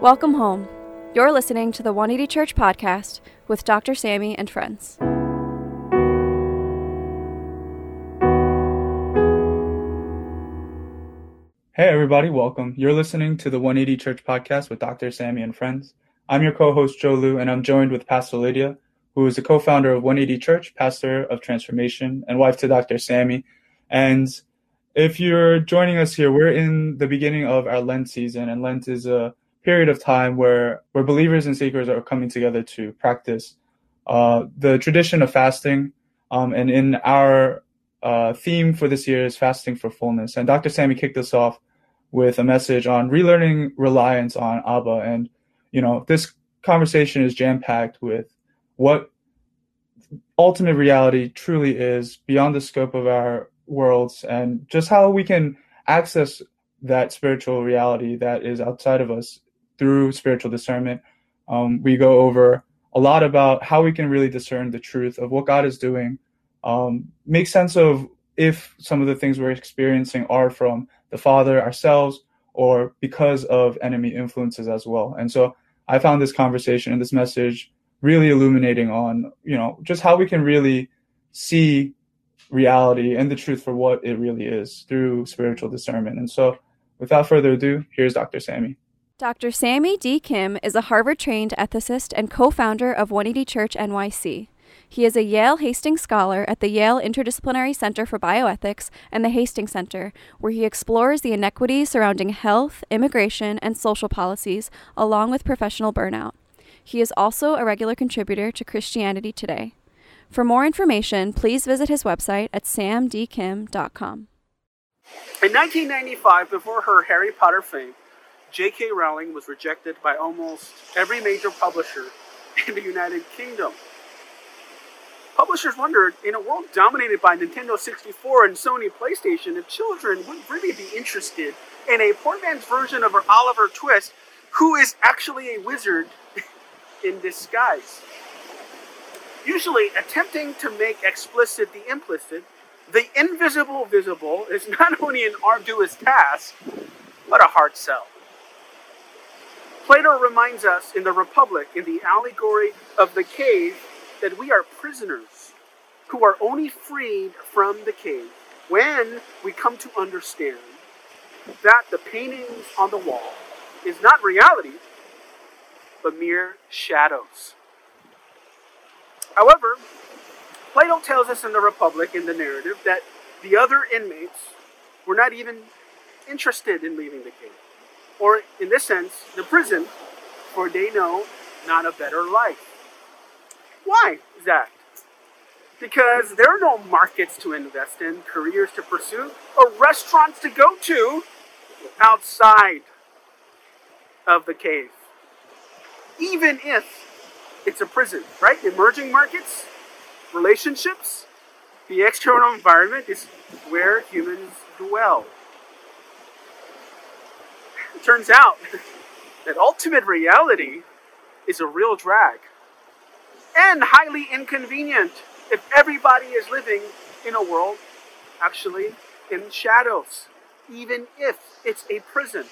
Welcome home. You're listening to the 180 Church podcast with Dr. Sammy and friends. Hey, everybody, welcome. You're listening to the 180 Church podcast with Dr. Sammy and friends. I'm your co host, Joe Lu, and I'm joined with Pastor Lydia, who is the co founder of 180 Church, pastor of transformation, and wife to Dr. Sammy. And if you're joining us here, we're in the beginning of our Lent season, and Lent is a period of time where where believers and seekers are coming together to practice uh, the tradition of fasting. Um, and in our uh, theme for this year is fasting for fullness. And Dr. Sammy kicked us off with a message on relearning reliance on Abba. And you know, this conversation is jam packed with what ultimate reality truly is beyond the scope of our worlds and just how we can access that spiritual reality that is outside of us through spiritual discernment. Um, we go over a lot about how we can really discern the truth of what God is doing, um, make sense of if some of the things we're experiencing are from the Father ourselves or because of enemy influences as well. And so I found this conversation and this message really illuminating on, you know, just how we can really see reality and the truth for what it really is through spiritual discernment. And so without further ado, here's Dr. Sammy. Dr. Sammy D. Kim is a Harvard trained ethicist and co founder of 180 Church NYC. He is a Yale Hastings Scholar at the Yale Interdisciplinary Center for Bioethics and the Hastings Center, where he explores the inequities surrounding health, immigration, and social policies, along with professional burnout. He is also a regular contributor to Christianity Today. For more information, please visit his website at samdkim.com. In 1995, before her Harry Potter fame, J.K. Rowling was rejected by almost every major publisher in the United Kingdom. Publishers wondered, in a world dominated by Nintendo 64 and Sony PlayStation, if children would really be interested in a poor man's version of Oliver Twist, who is actually a wizard in disguise. Usually, attempting to make explicit the implicit, the invisible visible is not only an arduous task, but a hard sell. Plato reminds us in the Republic, in the allegory of the cave, that we are prisoners who are only freed from the cave when we come to understand that the paintings on the wall is not reality, but mere shadows. However, Plato tells us in the Republic, in the narrative, that the other inmates were not even interested in leaving the cave or in this sense, the prison, for they know not a better life. Why is that? Because there are no markets to invest in, careers to pursue, or restaurants to go to outside of the cave. Even if it's a prison, right? Emerging markets, relationships, the external environment is where humans dwell. It turns out that ultimate reality is a real drag and highly inconvenient if everybody is living in a world actually in shadows, even if it's a prison.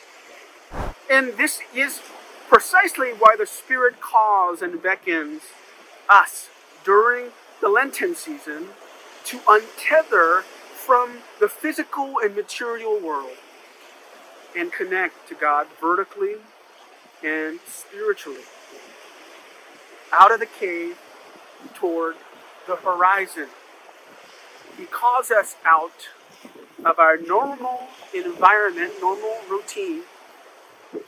And this is precisely why the Spirit calls and beckons us during the Lenten season to untether from the physical and material world and connect to God vertically and spiritually. Out of the cave toward the horizon. He calls us out of our normal environment, normal routine,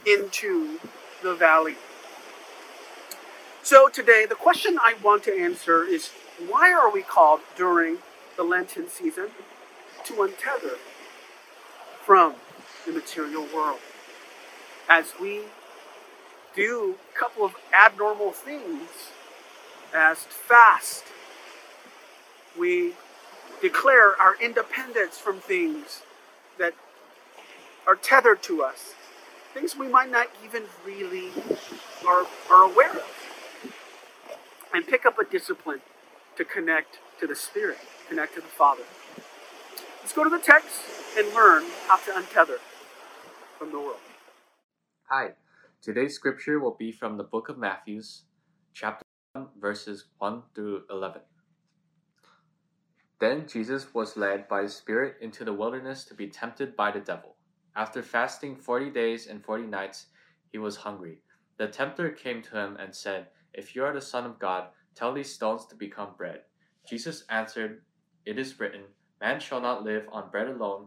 into the valley. So today, the question I want to answer is why are we called during the Lenten season to untether from the material world. As we do a couple of abnormal things, as fast, we declare our independence from things that are tethered to us, things we might not even really are, are aware of, and pick up a discipline to connect to the Spirit, connect to the Father. Let's go to the text and learn how to untether from the world. Hi, Today's scripture will be from the book of Matthew, chapter 1, verses 1 through 11. Then Jesus was led by the Spirit into the wilderness to be tempted by the devil. After fasting forty days and forty nights, he was hungry. The tempter came to him and said, If you are the Son of God, tell these stones to become bread. Jesus answered, It is written, Man shall not live on bread alone,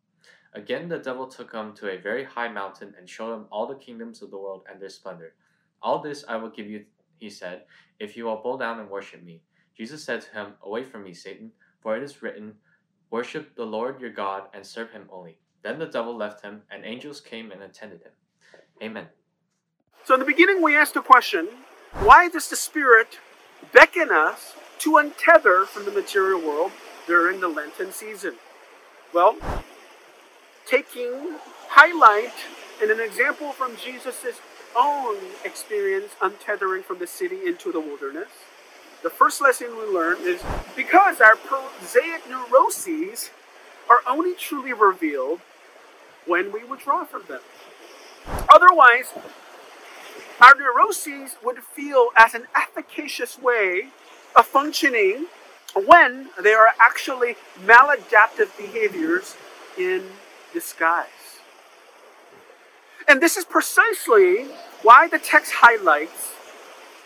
Again, the devil took him to a very high mountain and showed him all the kingdoms of the world and their splendor. All this I will give you, he said, if you will bow down and worship me. Jesus said to him, Away from me, Satan, for it is written, Worship the Lord your God and serve him only. Then the devil left him, and angels came and attended him. Amen. So, in the beginning, we asked the question why does the Spirit beckon us to untether from the material world during the Lenten season? Well, taking highlight and an example from Jesus' own experience untethering from the city into the wilderness. The first lesson we learn is because our prosaic neuroses are only truly revealed when we withdraw from them. Otherwise, our neuroses would feel as an efficacious way of functioning when they are actually maladaptive behaviors in disguise. And this is precisely why the text highlights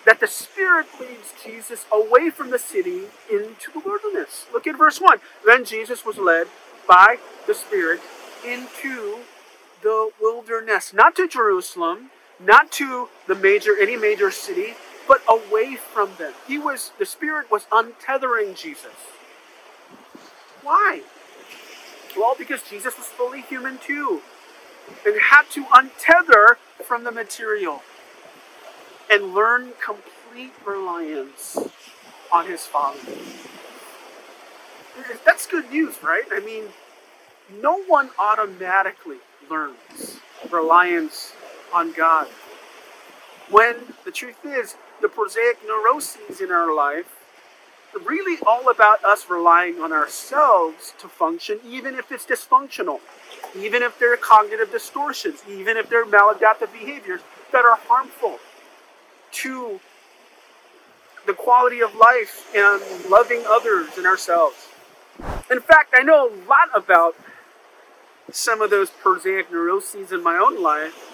that the Spirit leads Jesus away from the city into the wilderness. Look at verse 1. Then Jesus was led by the Spirit into the wilderness, not to Jerusalem, not to the major any major city, but away from them. He was the Spirit was untethering Jesus. Why? Well, because Jesus was fully human too and had to untether from the material and learn complete reliance on his Father. That's good news, right? I mean, no one automatically learns reliance on God. When the truth is, the prosaic neuroses in our life really all about us relying on ourselves to function, even if it's dysfunctional, even if there are cognitive distortions, even if there are maladaptive behaviors that are harmful to the quality of life and loving others and ourselves. In fact, I know a lot about some of those prosaic neuroses in my own life.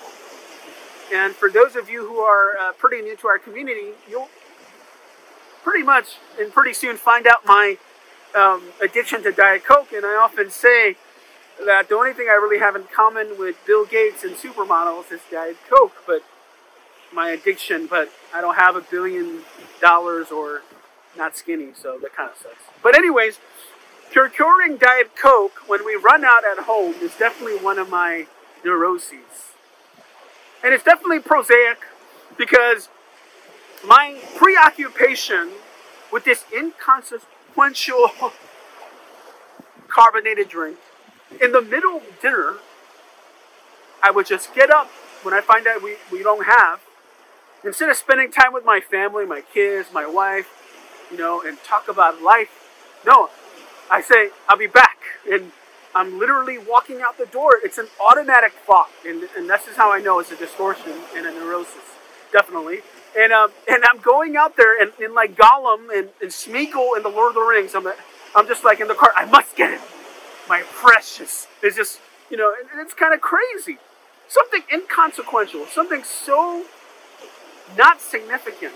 And for those of you who are uh, pretty new to our community, you'll pretty much and pretty soon find out my um, addiction to Diet Coke. And I often say that the only thing I really have in common with Bill Gates and supermodels is Diet Coke, but my addiction. But I don't have a billion dollars or not skinny, so that kind of sucks. But anyways, procuring Diet Coke when we run out at home is definitely one of my neuroses. And it's definitely prosaic because my preoccupation with this inconsequential carbonated drink in the middle of dinner, I would just get up when I find out we, we don't have. Instead of spending time with my family, my kids, my wife, you know, and talk about life, no, I say, I'll be back. And I'm literally walking out the door. It's an automatic thought. And, and this is how I know it's a distortion and a neurosis. Definitely. And um, and I'm going out there and, and like Gollum and, and Smeagol in the Lord of the Rings. I'm I'm just like in the car. I must get it. My precious. It's just you know, and it's kind of crazy. Something inconsequential, something so not significant,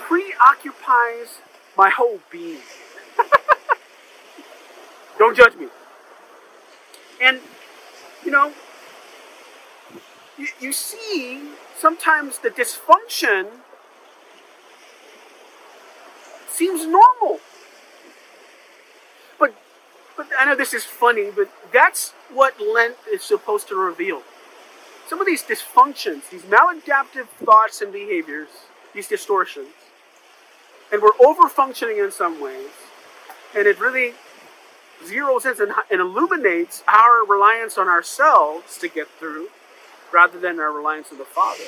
preoccupies my whole being. Don't judge me. And you know, you, you see sometimes the dysfunction seems normal. But but I know this is funny, but that's what Lent is supposed to reveal. Some of these dysfunctions, these maladaptive thoughts and behaviors, these distortions, and we're over functioning in some ways, and it really zeroes in and, and illuminates our reliance on ourselves to get through rather than our reliance on the Father.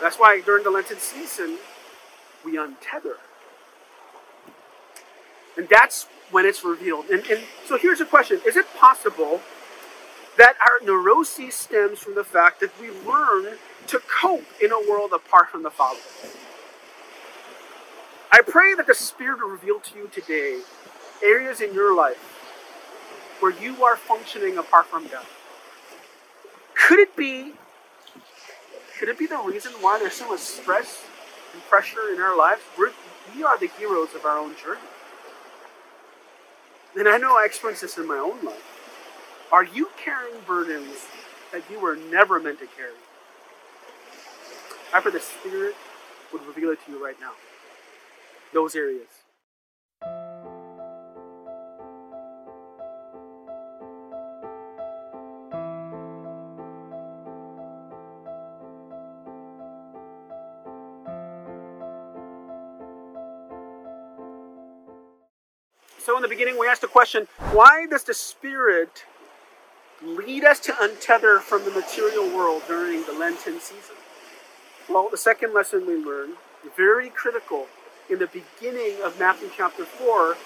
That's why during the Lenten season, we untether. And that's when it's revealed. And, and so here's a question Is it possible that our neurosis stems from the fact that we learn to cope in a world apart from the Father? I pray that the Spirit will reveal to you today areas in your life where you are functioning apart from God. Could it be could it be the reason why there's so much stress and pressure in our lives? We're, we are the heroes of our own journey. And I know I experienced this in my own life. Are you carrying burdens that you were never meant to carry? I pray the Spirit would reveal it to you right now. Those areas. Beginning, we asked the question why does the Spirit lead us to untether from the material world during the Lenten season? Well, the second lesson we learned, very critical in the beginning of Matthew chapter 4,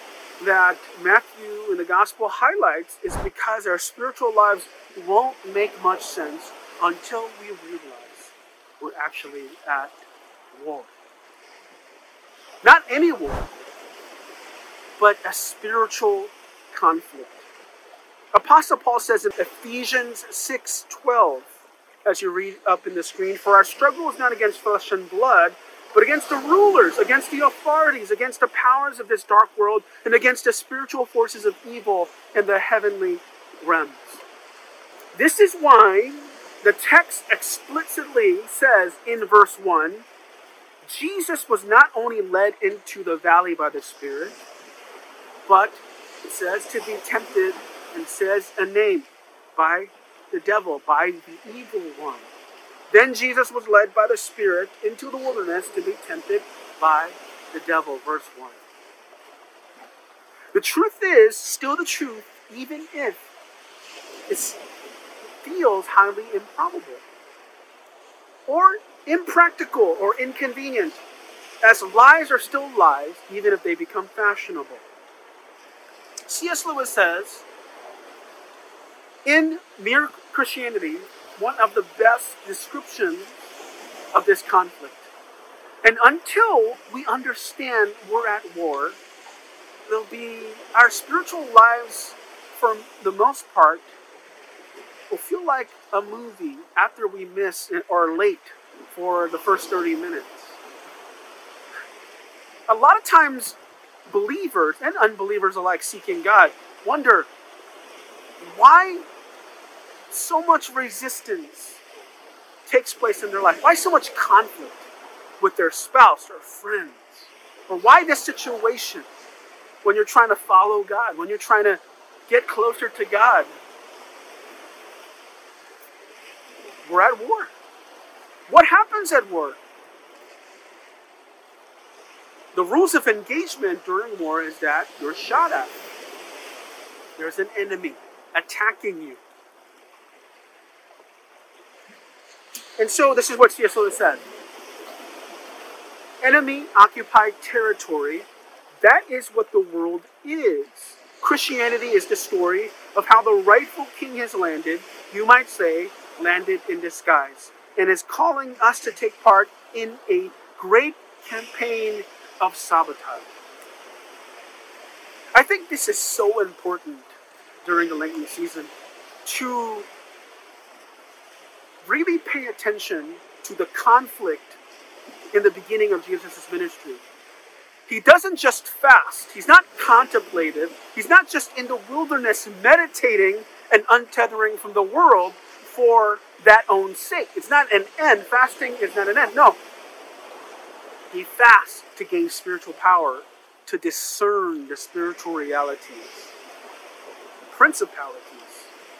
that Matthew in the Gospel highlights is because our spiritual lives won't make much sense until we realize we're actually at war. Not any war, but a spiritual conflict. Apostle Paul says in Ephesians 6:12, as you read up in the screen, for our struggle is not against flesh and blood, but against the rulers, against the authorities, against the powers of this dark world, and against the spiritual forces of evil in the heavenly realms. This is why the text explicitly says in verse 1 Jesus was not only led into the valley by the Spirit, but it says to be tempted and says a name by the devil, by the evil one. Then Jesus was led by the Spirit into the wilderness to be tempted by the devil. Verse 1. The truth is still the truth, even if it feels highly improbable or impractical or inconvenient, as lies are still lies, even if they become fashionable. C.S. Lewis says, in Mere Christianity, one of the best descriptions of this conflict. And until we understand we're at war, there'll be our spiritual lives, for the most part, will feel like a movie after we miss or are late for the first 30 minutes. A lot of times, believers and unbelievers alike seeking God wonder why so much resistance takes place in their life. Why so much conflict with their spouse or friends? Or why this situation when you're trying to follow God, when you're trying to get closer to God? We're at war. What happens at war? The rules of engagement during war is that you're shot at. There's an enemy attacking you. And so this is what C.S. Lewis said. Enemy occupied territory, that is what the world is. Christianity is the story of how the rightful king has landed, you might say, landed in disguise, and is calling us to take part in a great campaign of sabotage. I think this is so important during the Lenten season to really pay attention to the conflict in the beginning of Jesus' ministry. He doesn't just fast, he's not contemplative, he's not just in the wilderness meditating and untethering from the world for that own sake. It's not an end. Fasting is not an end. No, he fasts to gain spiritual power, to discern the spiritual realities, principalities.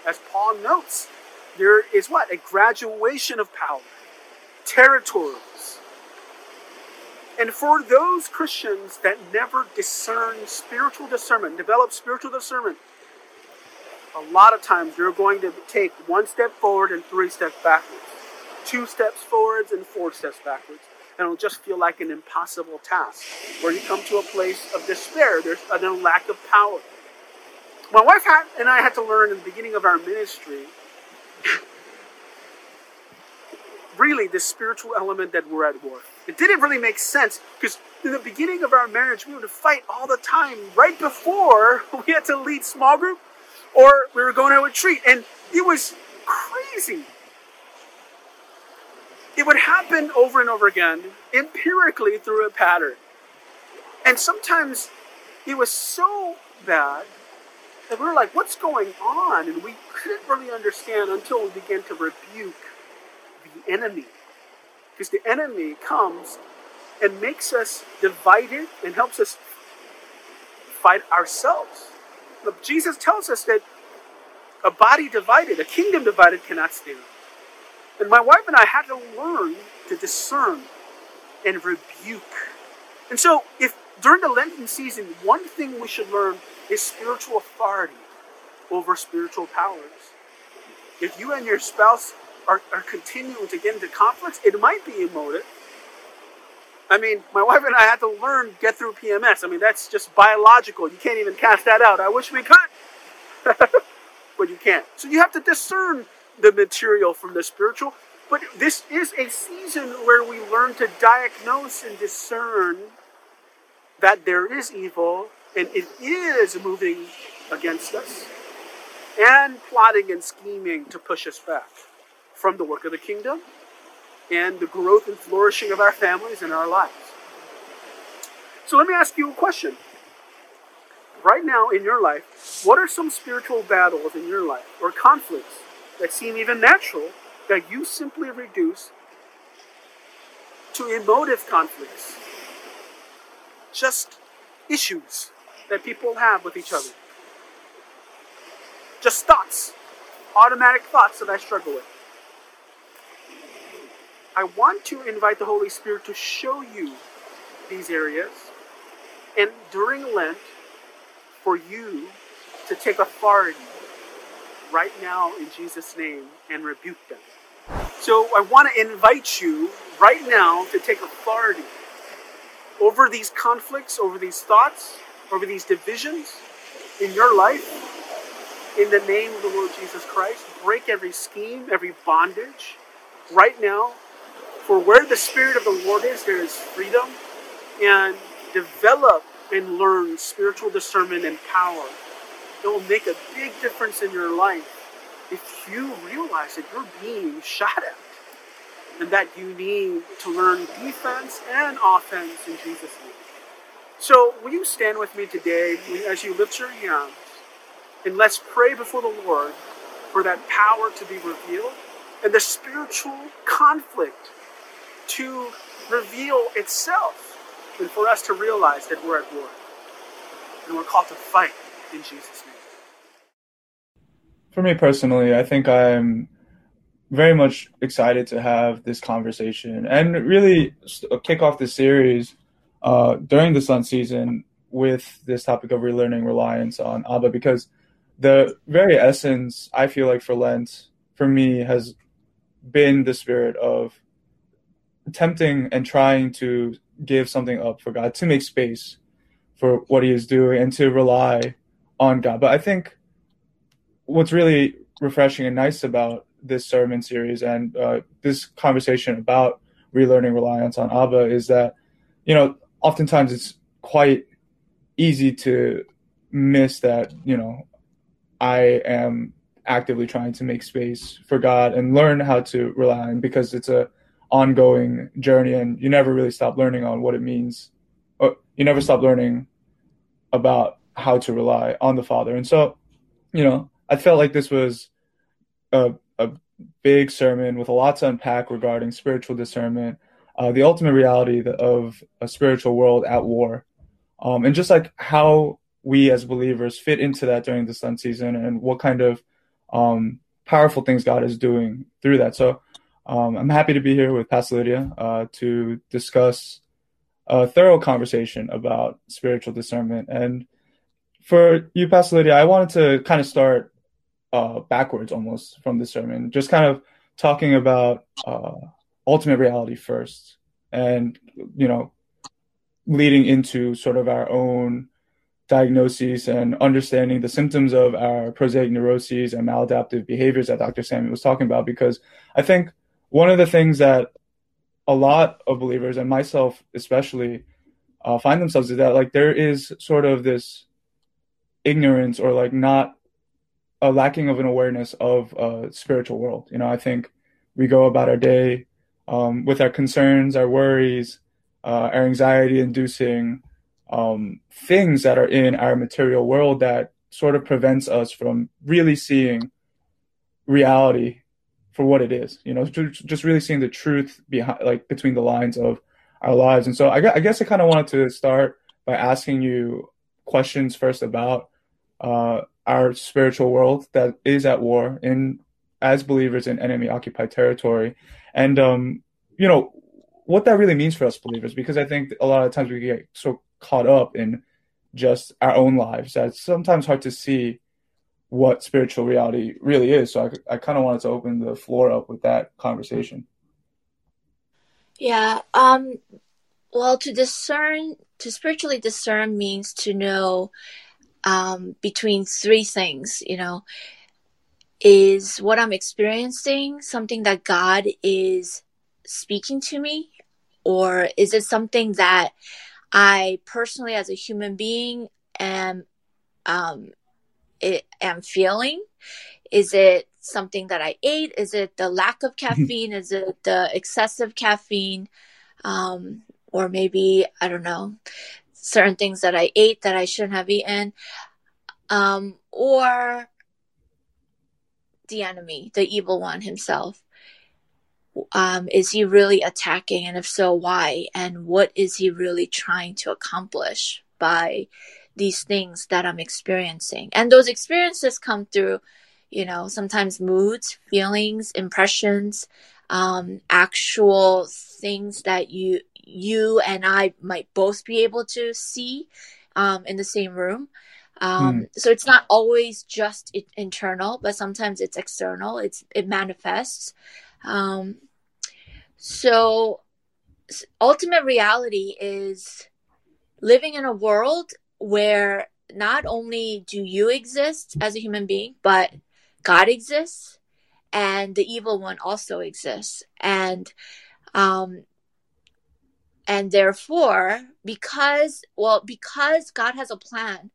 As Paul notes, there is what? A graduation of power, territories. And for those Christians that never discern spiritual discernment, develop spiritual discernment, a lot of times you're going to take one step forward and three steps backwards, two steps forwards and four steps backwards. And it'll just feel like an impossible task where you come to a place of despair. There's a lack of power. My wife had, and I had to learn in the beginning of our ministry really the spiritual element that we're at war. It didn't really make sense because in the beginning of our marriage, we would fight all the time right before we had to lead small group or we were going to retreat. And it was crazy. It would happen over and over again, empirically through a pattern. And sometimes it was so bad that we were like, what's going on? And we couldn't really understand until we began to rebuke the enemy. Because the enemy comes and makes us divided and helps us fight ourselves. Look, Jesus tells us that a body divided, a kingdom divided cannot stand. And my wife and I had to learn to discern and rebuke. And so, if during the Lenten season, one thing we should learn is spiritual authority over spiritual powers. If you and your spouse are, are continuing to get into conflicts, it might be emotive. I mean, my wife and I had to learn get through PMS. I mean, that's just biological. You can't even cast that out. I wish we could, but you can't. So you have to discern the material from the spiritual. But this is a season where we learn to diagnose and discern that there is evil and it is moving against us and plotting and scheming to push us back from the work of the kingdom and the growth and flourishing of our families and our lives. So let me ask you a question. Right now in your life, what are some spiritual battles in your life or conflicts that seem even natural that you simply reduce to emotive conflicts? Just issues that people have with each other. Just thoughts, automatic thoughts that I struggle with. I want to invite the Holy Spirit to show you these areas, and during Lent, for you to take authority right now in Jesus' name and rebuke them. So I want to invite you right now to take authority over these conflicts, over these thoughts, over these divisions in your life. In the name of the Lord Jesus Christ, break every scheme, every bondage right now for where the Spirit of the Lord is, there is freedom. And develop and learn spiritual discernment and power. It will make a big difference in your life if you realize that you're being shot at and that you need to learn defense and offense in Jesus' name. So, will you stand with me today as you lift your hands and let's pray before the Lord for that power to be revealed and the spiritual conflict to reveal itself and for us to realize that we're at war. And we're called to fight in Jesus' name. For me personally, I think I'm very much excited to have this conversation and really kick off the series uh, during the Lent season with this topic of relearning reliance on Abba because the very essence, I feel like, for Lent, for me, has been the spirit of attempting and trying to give something up for God, to make space for what He is doing, and to rely on God. But I think what's really refreshing and nice about this sermon series and uh, this conversation about relearning reliance on Abba is that, you know, oftentimes it's quite easy to miss that, you know, I am actively trying to make space for God and learn how to rely on because it's a ongoing journey and you never really stop learning on what it means or you never stop learning about how to rely on the father. And so you know i felt like this was a, a big sermon with a lot to unpack regarding spiritual discernment uh, the ultimate reality of a spiritual world at war um, and just like how we as believers fit into that during the Lent season and what kind of um, powerful things god is doing through that so um, I'm happy to be here with Pastor Lydia uh, to discuss a thorough conversation about spiritual discernment. And for you, Pastor Lydia, I wanted to kind of start uh, backwards almost from the sermon, just kind of talking about uh, ultimate reality first, and you know, leading into sort of our own diagnoses and understanding the symptoms of our prosaic neuroses and maladaptive behaviors that Dr. Sammy was talking about. Because I think one of the things that a lot of believers and myself especially uh, find themselves is that like there is sort of this ignorance or like not a lacking of an awareness of a spiritual world. You know, I think we go about our day um, with our concerns, our worries, uh, our anxiety inducing um, things that are in our material world that sort of prevents us from really seeing reality for what it is. You know, just really seeing the truth behind, like between the lines of our lives. And so I, I guess I kind of wanted to start by asking you questions first about uh, our spiritual world that is at war in as believers in enemy occupied territory, and um, you know what that really means for us believers. Because I think a lot of times we get so caught up in just our own lives that it's sometimes hard to see what spiritual reality really is. So I, I kind of wanted to open the floor up with that conversation. Yeah. Um, well, to discern, to spiritually discern means to know um, between three things, you know, is what I'm experiencing something that God is speaking to me? Or is it something that I personally, as a human being, am um, it, am feeling? Is it something that I ate? Is it the lack of caffeine? Is it the excessive caffeine? Um, or maybe, I don't know, certain things that I ate that I shouldn't have eaten. Um, or the enemy, the evil one himself. Um, is he really attacking? And if so, why? And what is he really trying to accomplish by these things that I'm experiencing. And those experiences come through, you know, sometimes moods, feelings, impressions, um, actual things that you you and I might both be able to see um, in the same room. Um, mm. So it's not always just it, internal, but sometimes it's external. It's it manifests. Um, so ultimate reality is living in a world where not only do you exist as a human being, but God exists and the evil one also exists. And, um, and therefore, because, well, because God has a plan,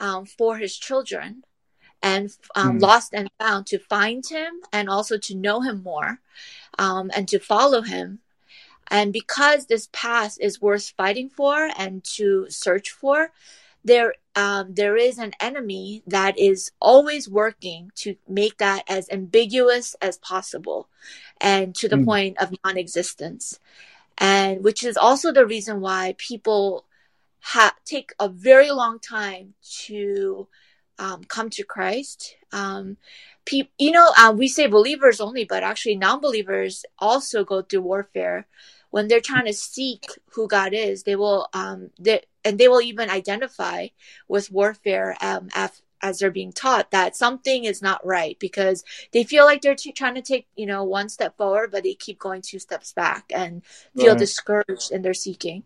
um, for his children and um, mm. lost and found to find him and also to know him more, um, and to follow him, and because this path is worth fighting for and to search for, there um, there is an enemy that is always working to make that as ambiguous as possible and to the mm. point of non-existence and which is also the reason why people ha- take a very long time to um, come to christ. Um, pe- you know uh, we say believers only but actually non-believers also go through warfare. When they're trying to seek who God is, they will um they and they will even identify with warfare um af- as they're being taught that something is not right because they feel like they're t- trying to take you know one step forward but they keep going two steps back and feel right. discouraged in their seeking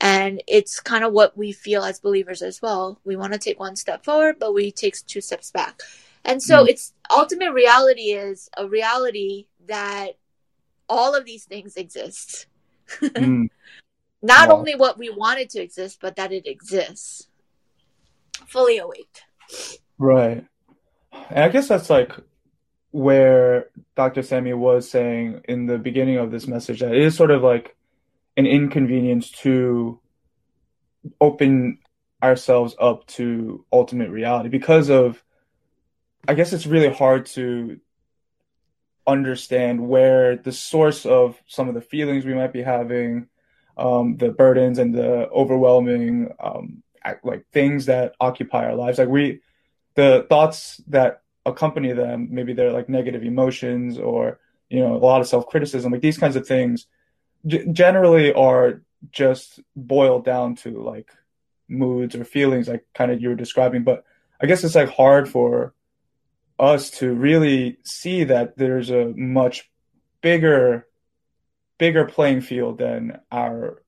and it's kind of what we feel as believers as well we want to take one step forward but we take two steps back and so mm. it's ultimate reality is a reality that all of these things exist mm. Not wow. only what we wanted to exist, but that it exists. Fully awake. Right. And I guess that's like where Dr. Sammy was saying in the beginning of this message that it is sort of like an inconvenience to open ourselves up to ultimate reality because of I guess it's really hard to understand where the source of some of the feelings we might be having, um, the burdens and the overwhelming um, like things that occupy our lives. Like we, the thoughts that accompany them, maybe they're like negative emotions or you know a lot of self criticism. Like these kinds of things g- generally are just boiled down to like moods or feelings like kind of you were describing but i guess it's like hard for us to really see that there's a much bigger bigger playing field than our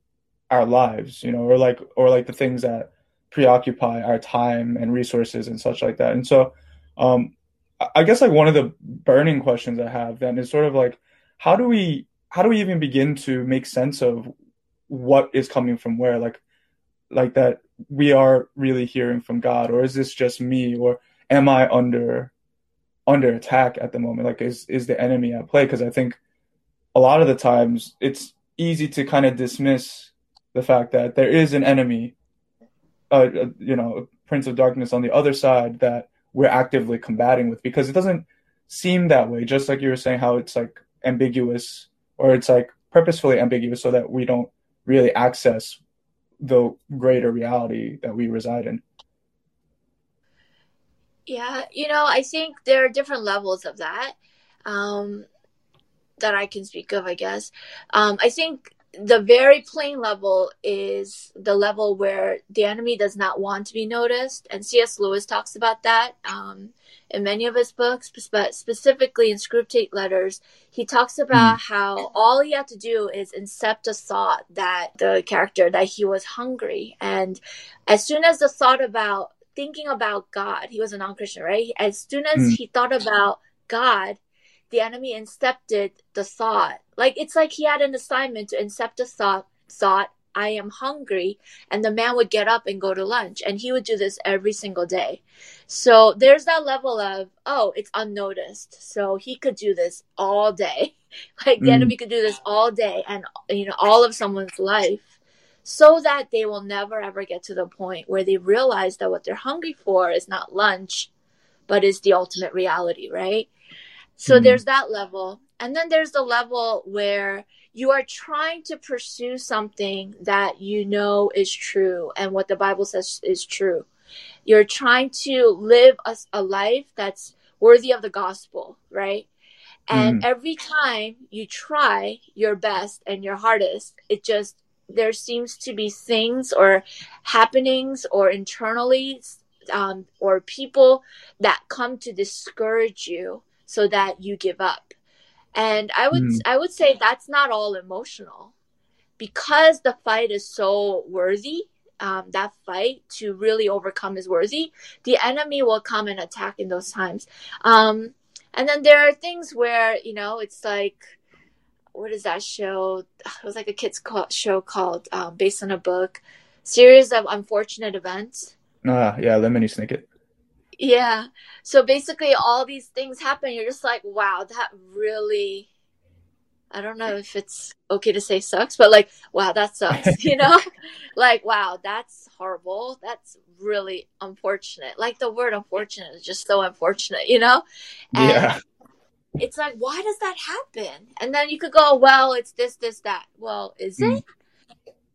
our lives you know or like or like the things that preoccupy our time and resources and such like that. And so um i guess like one of the burning questions i have then is sort of like how do we how do we even begin to make sense of what is coming from where? Like like that we are really hearing from god or is this just me or am i under under attack at the moment? Like is is the enemy at play? Because i think a lot of the times it's easy to kind of dismiss the fact that there is an enemy uh, you know prince of darkness on the other side that we're actively combating with because it doesn't seem that way just like you were saying how it's like ambiguous or it's like purposefully ambiguous so that we don't really access the greater reality that we reside in. Yeah, you know, I think there are different levels of that um, that I can speak of, I guess. Um, I think the very plain level is the level where the enemy does not want to be noticed. And C.S. Lewis talks about that um, in many of his books, but specifically in Screwtape Letters, he talks about mm. how all he had to do is incept a thought that the character that he was hungry. And as soon as the thought about thinking about God, he was a non Christian, right? As soon as mm. he thought about God, the enemy incepted the thought. Like it's like he had an assignment to incept a thought thought I am hungry. And the man would get up and go to lunch. And he would do this every single day. So there's that level of, oh, it's unnoticed. So he could do this all day. like the mm. enemy could do this all day and, you know, all of someone's life so that they will never ever get to the point where they realize that what they're hungry for is not lunch, but is the ultimate reality, right? So mm. there's that level. And then there's the level where you are trying to pursue something that you know is true and what the Bible says is true. You're trying to live a, a life that's worthy of the gospel, right? And mm. every time you try your best and your hardest, it just, there seems to be things or happenings or internally um, or people that come to discourage you so that you give up and i would mm. i would say that's not all emotional. Because the fight is so worthy um, that fight to really overcome is worthy the enemy will come and attack in those times. Um, and then there are things where you know it's like what is that show? It was like a kids show called um, based on a book. Series of unfortunate events. Ah yeah lemony snicket yeah. So basically, all these things happen. You're just like, wow, that really. I don't know if it's okay to say sucks, but like, wow, that sucks, you know? like, wow, that's horrible. That's really unfortunate. Like, the word unfortunate is just so unfortunate, you know? And yeah. It's like, why does that happen? And then you could go, well, it's this, this, that. Well, is mm. it?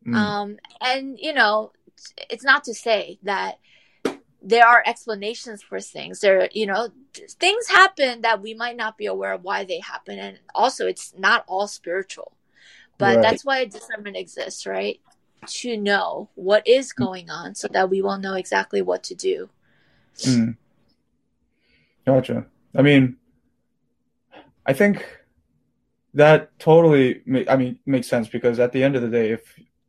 Mm. Um, and, you know, it's not to say that there are explanations for things. There you know things happen that we might not be aware of why they happen and also it's not all spiritual. But right. that's why discernment exists right? To know what is going on so that we will know exactly what to do. Mm. gotcha. I mean i think that totally i mean makes sense because at the end of the day if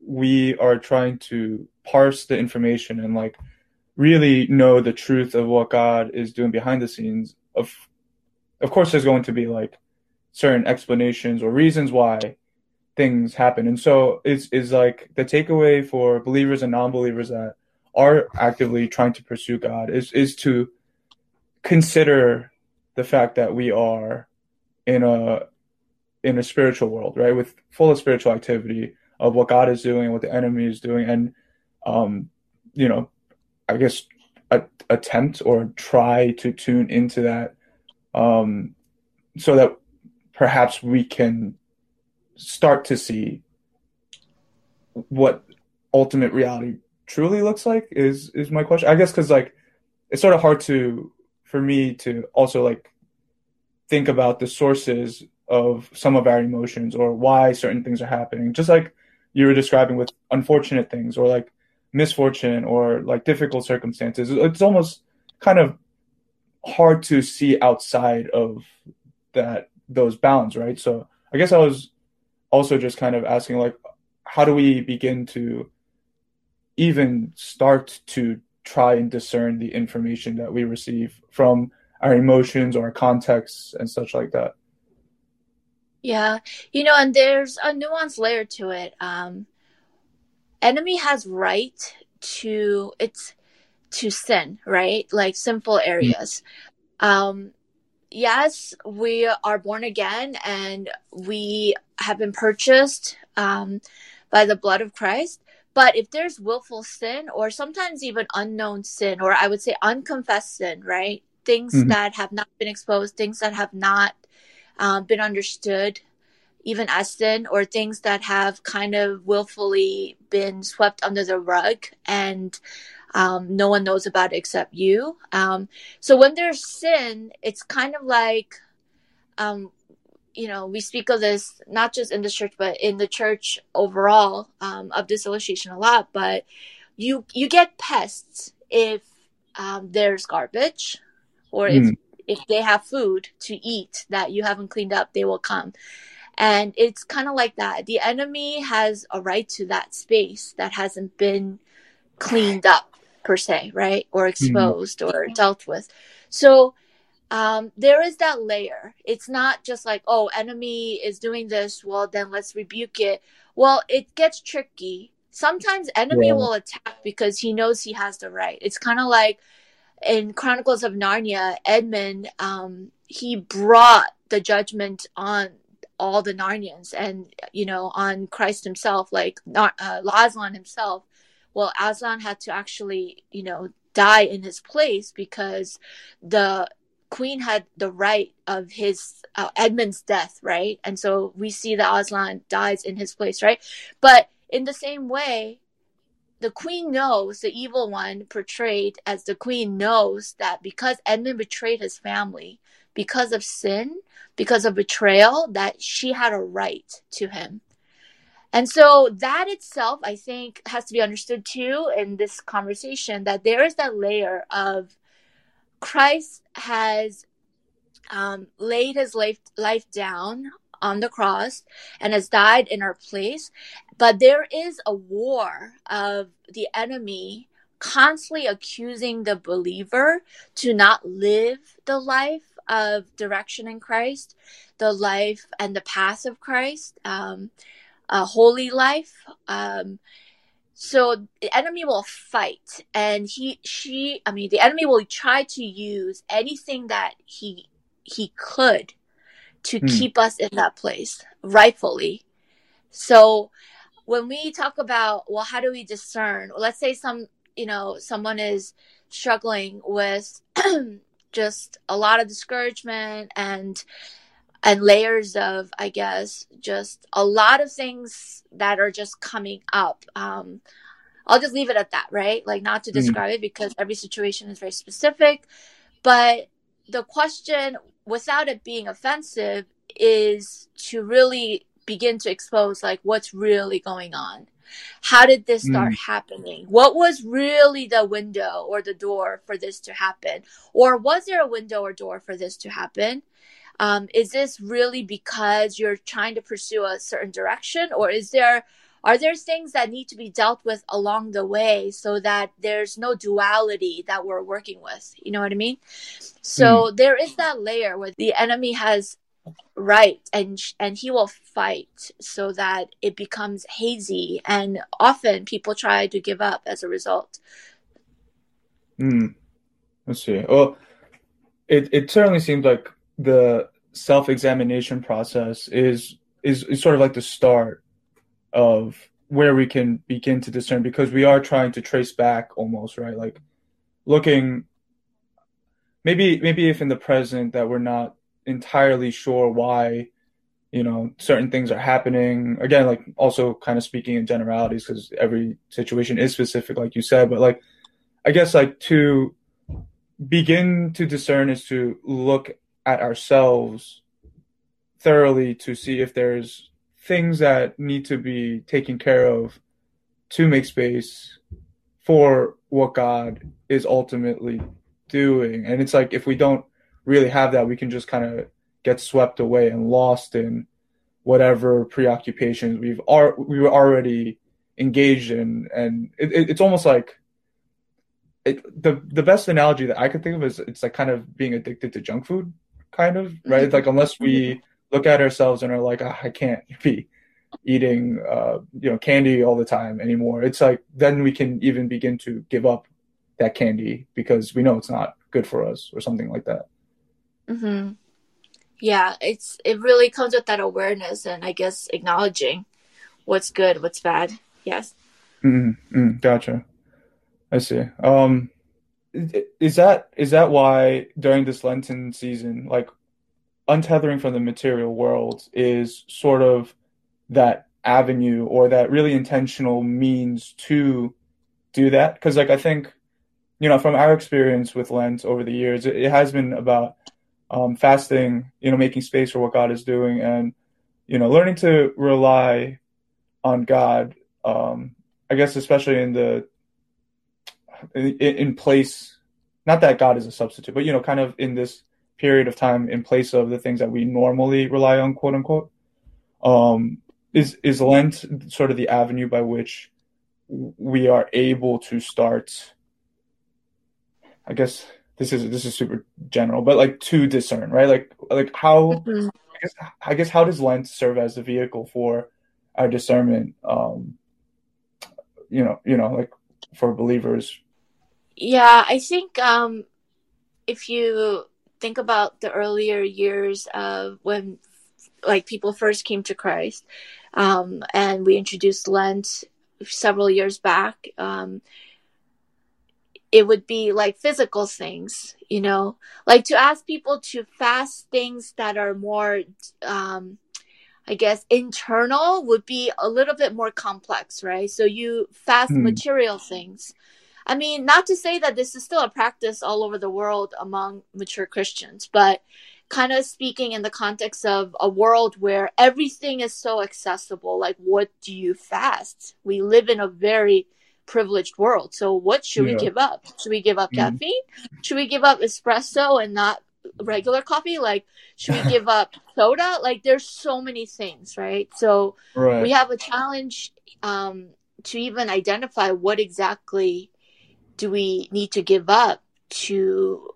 we are trying to parse the information and like really know the truth of what God is doing behind the scenes, of of course there's going to be like certain explanations or reasons why things happen. And so it's is like the takeaway for believers and non-believers that are actively trying to pursue God is is to consider the fact that we are in a in a spiritual world, right? With full of spiritual activity of what God is doing, and what the enemy is doing, and um, you know, I guess, a, attempt or try to tune into that um, so that perhaps we can start to see what ultimate reality truly looks like is is my question. I guess because like it's sort of hard to for me to also like think about the sources of some of our emotions or why certain things are happening. Just like you were describing with unfortunate things or like misfortune or like difficult circumstances. It's almost kind of hard to see outside of that those bounds, right? So I guess I was also just kind of asking like how do we begin to even start to try and discern the information that we receive from our emotions or our contexts and such like that. Yeah, you know, and there's a nuanced layer to it. Um, enemy has right to it's to sin, right? Like sinful areas. Mm-hmm. Um, yes, we are born again and we have been purchased um, by the blood of Christ. But if there's willful sin or sometimes even unknown sin, or I would say unconfessed sin, right? Things mm-hmm. that have not been exposed, things that have not um, been understood, even as sin, or things that have kind of willfully been swept under the rug and um, no one knows about except you. Um, so when there's sin, it's kind of like um, you know, we speak of this not just in the church, but in the church overall um, of this illustration a lot. But you you get pests if um, there's garbage, or mm. if hmm. if they have food to eat that you haven't cleaned up, they will come. And it's kind of like that. The enemy has a right to that space that hasn't been cleaned up per se, right? Or hmm. exposed mm. or dealt with. So um, there is that layer. It's not just like, oh, enemy is doing this. Well, then let's rebuke it. Well, it gets tricky. Sometimes enemy yeah. will attack because he knows he has the right. It's kind of like in Chronicles of Narnia, Edmund, um, he brought the judgment on all the Narnians and, you know, on Christ himself, like not, uh, Aslan himself. Well, Aslan had to actually, you know, die in his place because the Queen had the right of his uh, Edmund's death, right? And so we see that Aslan dies in his place, right? But in the same way, the queen knows the evil one portrayed as the queen knows that because Edmund betrayed his family because of sin, because of betrayal, that she had a right to him. And so that itself, I think, has to be understood too in this conversation that there is that layer of Christ has um, laid his life, life down on the cross and has died in our place. But there is a war of the enemy constantly accusing the believer to not live the life of direction in Christ, the life and the path of Christ, um, a holy life. Um, so the enemy will fight and he she i mean the enemy will try to use anything that he he could to hmm. keep us in that place rightfully so when we talk about well how do we discern well, let's say some you know someone is struggling with just a lot of discouragement and and layers of i guess just a lot of things that are just coming up um, i'll just leave it at that right like not to mm-hmm. describe mm. it because every situation is very specific but the question without it being offensive is to really begin to expose like what's really going on how did this start mm. happening? What was really the window or the door for this to happen? Or was there a window or door for this to happen? Um, is this really because you're trying to pursue a certain direction? Or is there are there things that need to be dealt with along the way so that there's no duality that we're working with? You know what i mean? So mm. there is that layer where the enemy has right. And and he will fight so that it becomes hazy. And often people try to give up as a result. Hmm. let's see. Well it, it certainly seems like the self-examination process is, is is sort of like the start of where we can begin to discern because we are trying to trace back almost right? Like looking maybe maybe if in the present that we're not entirely sure why you know certain things are happening again like also kind of speaking in generalities because every situation is specific like you said but like i guess like to begin to discern is to look at ourselves thoroughly to see if there's things that need to be taken care of to make space for what God is ultimately doing. And it's like if we don't really have that, we can just kind of get swept away and lost in whatever preoccupations we've ar- we were already engaged in, and it, it, it's almost like it, the the best analogy that I could think of is it's like kind of being addicted to junk food, kind of right. Like unless we look at ourselves and are like, oh, I can't be eating uh, you know candy all the time anymore. It's like then we can even begin to give up that candy because we know it's not good for us or something like that. Mm-hmm. Yeah, it's it really comes with that awareness and I guess acknowledging what's good, what's bad. Yes. Mm-hmm. Mm, gotcha. I see. Um, is that is that why during this Lenten season, like untethering from the material world is sort of that avenue or that really intentional means to do that? Because like I think, you know, from our experience with Lent over the years, it, it has been about um, fasting, you know, making space for what God is doing, and you know, learning to rely on God. Um, I guess especially in the in, in place, not that God is a substitute, but you know, kind of in this period of time in place of the things that we normally rely on, quote unquote. Um, is is Lent sort of the avenue by which we are able to start? I guess this is this is super general, but like to discern, right? Like like how mm-hmm. I guess I guess how does Lent serve as a vehicle for our discernment? Um, you know, you know, like for believers. Yeah, I think um, if you think about the earlier years of when like people first came to Christ, um, and we introduced Lent several years back. Um, it would be like physical things, you know, like to ask people to fast things that are more, um, I guess, internal would be a little bit more complex, right? So you fast mm. material things. I mean, not to say that this is still a practice all over the world among mature Christians, but kind of speaking in the context of a world where everything is so accessible, like what do you fast? We live in a very privileged world. So what should yeah. we give up? Should we give up mm-hmm. caffeine? Should we give up espresso and not regular coffee? Like should we give up soda? Like there's so many things, right? So right. we have a challenge um, to even identify what exactly do we need to give up to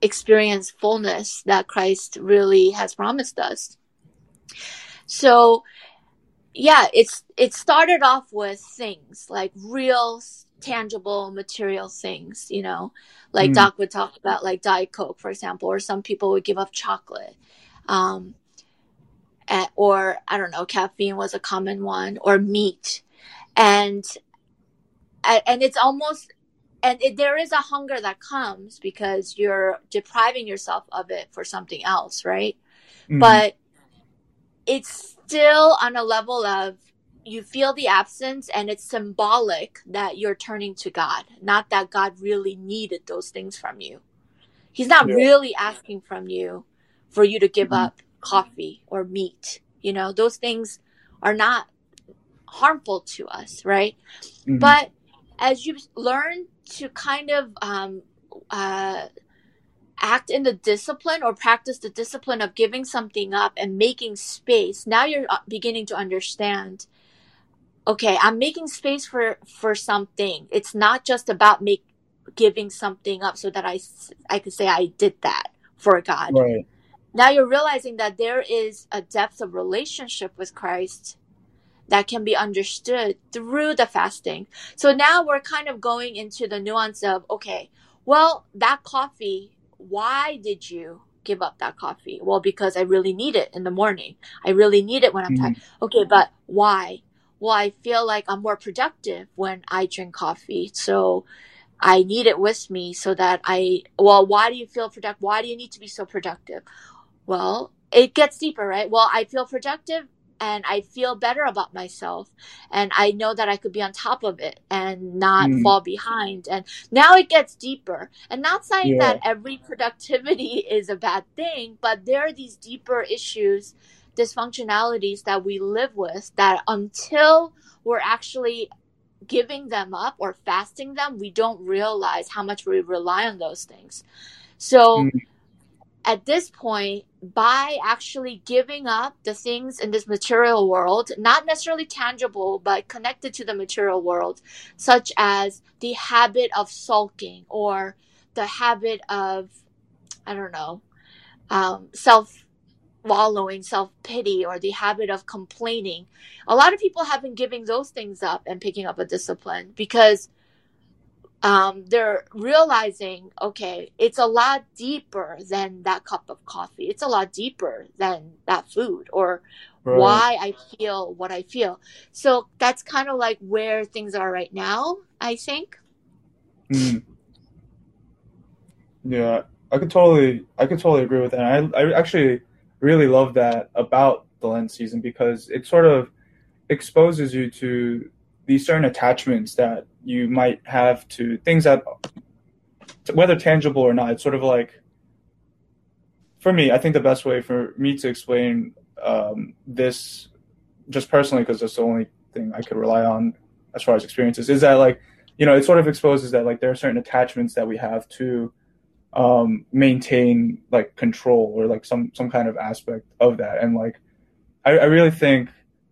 experience fullness that Christ really has promised us. So yeah, it's it started off with things like real tangible material things, you know, like mm. Doc would talk about like Diet Coke, for example, or some people would give up chocolate. Um, at, or I don't know, caffeine was a common one, or meat, and and it's almost and it, there is a hunger that comes because you're depriving yourself of it for something else, right? Mm. But it's still on a level of you feel the absence and it's symbolic that you're turning to God, not that God really needed those things from you. He's not yeah. really asking from you for you to give mm-hmm. up coffee or meat. You know, those things are not harmful to us, right? Mm-hmm. But as you learn to kind of um, uh, act in the discipline or practice the discipline of giving something up and making space. Now you're uh, beginning to understand. Okay i'm making space for for something. It's not just about make giving something up so that i i could say i did that for god. Right. now you're realizing that there is a depth of relationship with christ that can be understood through the fasting. So now we're kind of going into the nuance of okay well that coffee why did you give up that coffee? Well, because I really need it in the morning. I really need it when I'm mm-hmm. tired. Okay, but why? Well, I feel like I'm more productive when I drink coffee. So I need it with me so that I, well, why do you feel productive? Why do you need to be so productive? Well, it gets deeper, right? Well, I feel productive and I feel better about myself and I know that I could be on top of it and not mm. fall behind. And now it gets deeper. And not saying yeah. that every productivity is a bad thing, but there are these deeper issues dysfunctionalities that we live with that until we're actually giving them up or fasting them, we don't realize how much we rely on those things. So mm. At this point, by actually giving up the things in this material world, not necessarily tangible, but connected to the material world, such as the habit of sulking or the habit of, I don't know, um, self wallowing, self pity, or the habit of complaining. A lot of people have been giving those things up and picking up a discipline because um, they're realizing, okay, it's a lot deeper than that cup of coffee. It's a lot deeper than that food or right. why I feel what I feel. So that's kind of like where things are right now, I think. Mm. Yeah, I could totally, I could totally agree with that. I, I actually really love that about the Lent season because it sort of exposes you to these certain attachments that you might have to things that, whether tangible or not, it's sort of like, for me, I think the best way for me to explain um, this, just personally, because that's the only thing I could rely on as far as experiences, is that like, you know, it sort of exposes that like there are certain attachments that we have to um, maintain like control or like some some kind of aspect of that. And like, I, I really think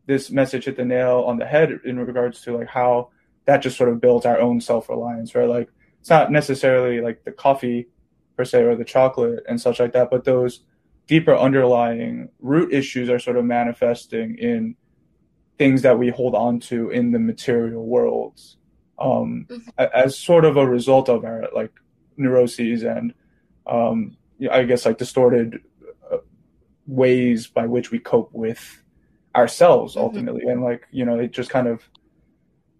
this message hit the nail on the head in regards to like how that just sort of builds our own self reliance, right? Like, it's not necessarily like the coffee per se or the chocolate and such like that, but those deeper underlying root issues are sort of manifesting in things that we hold on to in the material worlds um, mm-hmm. as sort of a result of our like neuroses and um, I guess like distorted uh, ways by which we cope with ourselves mm-hmm. ultimately, mm-hmm. and like you know it just kind of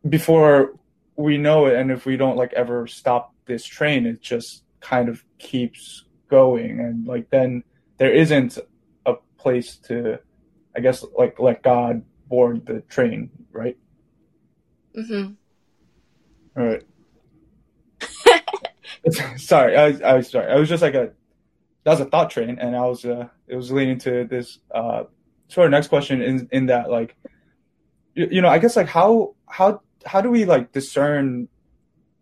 before we know it, and if we don't like ever stop this train, it just kind of keeps going, and like then there isn't a place to, I guess like let God board the train, right? Mm-hmm. All right. sorry, I was, I was sorry. I was just like a that was a thought train, and I was uh, it was leading to this uh, sort of next question in in that like you, you know I guess like how how how do we like discern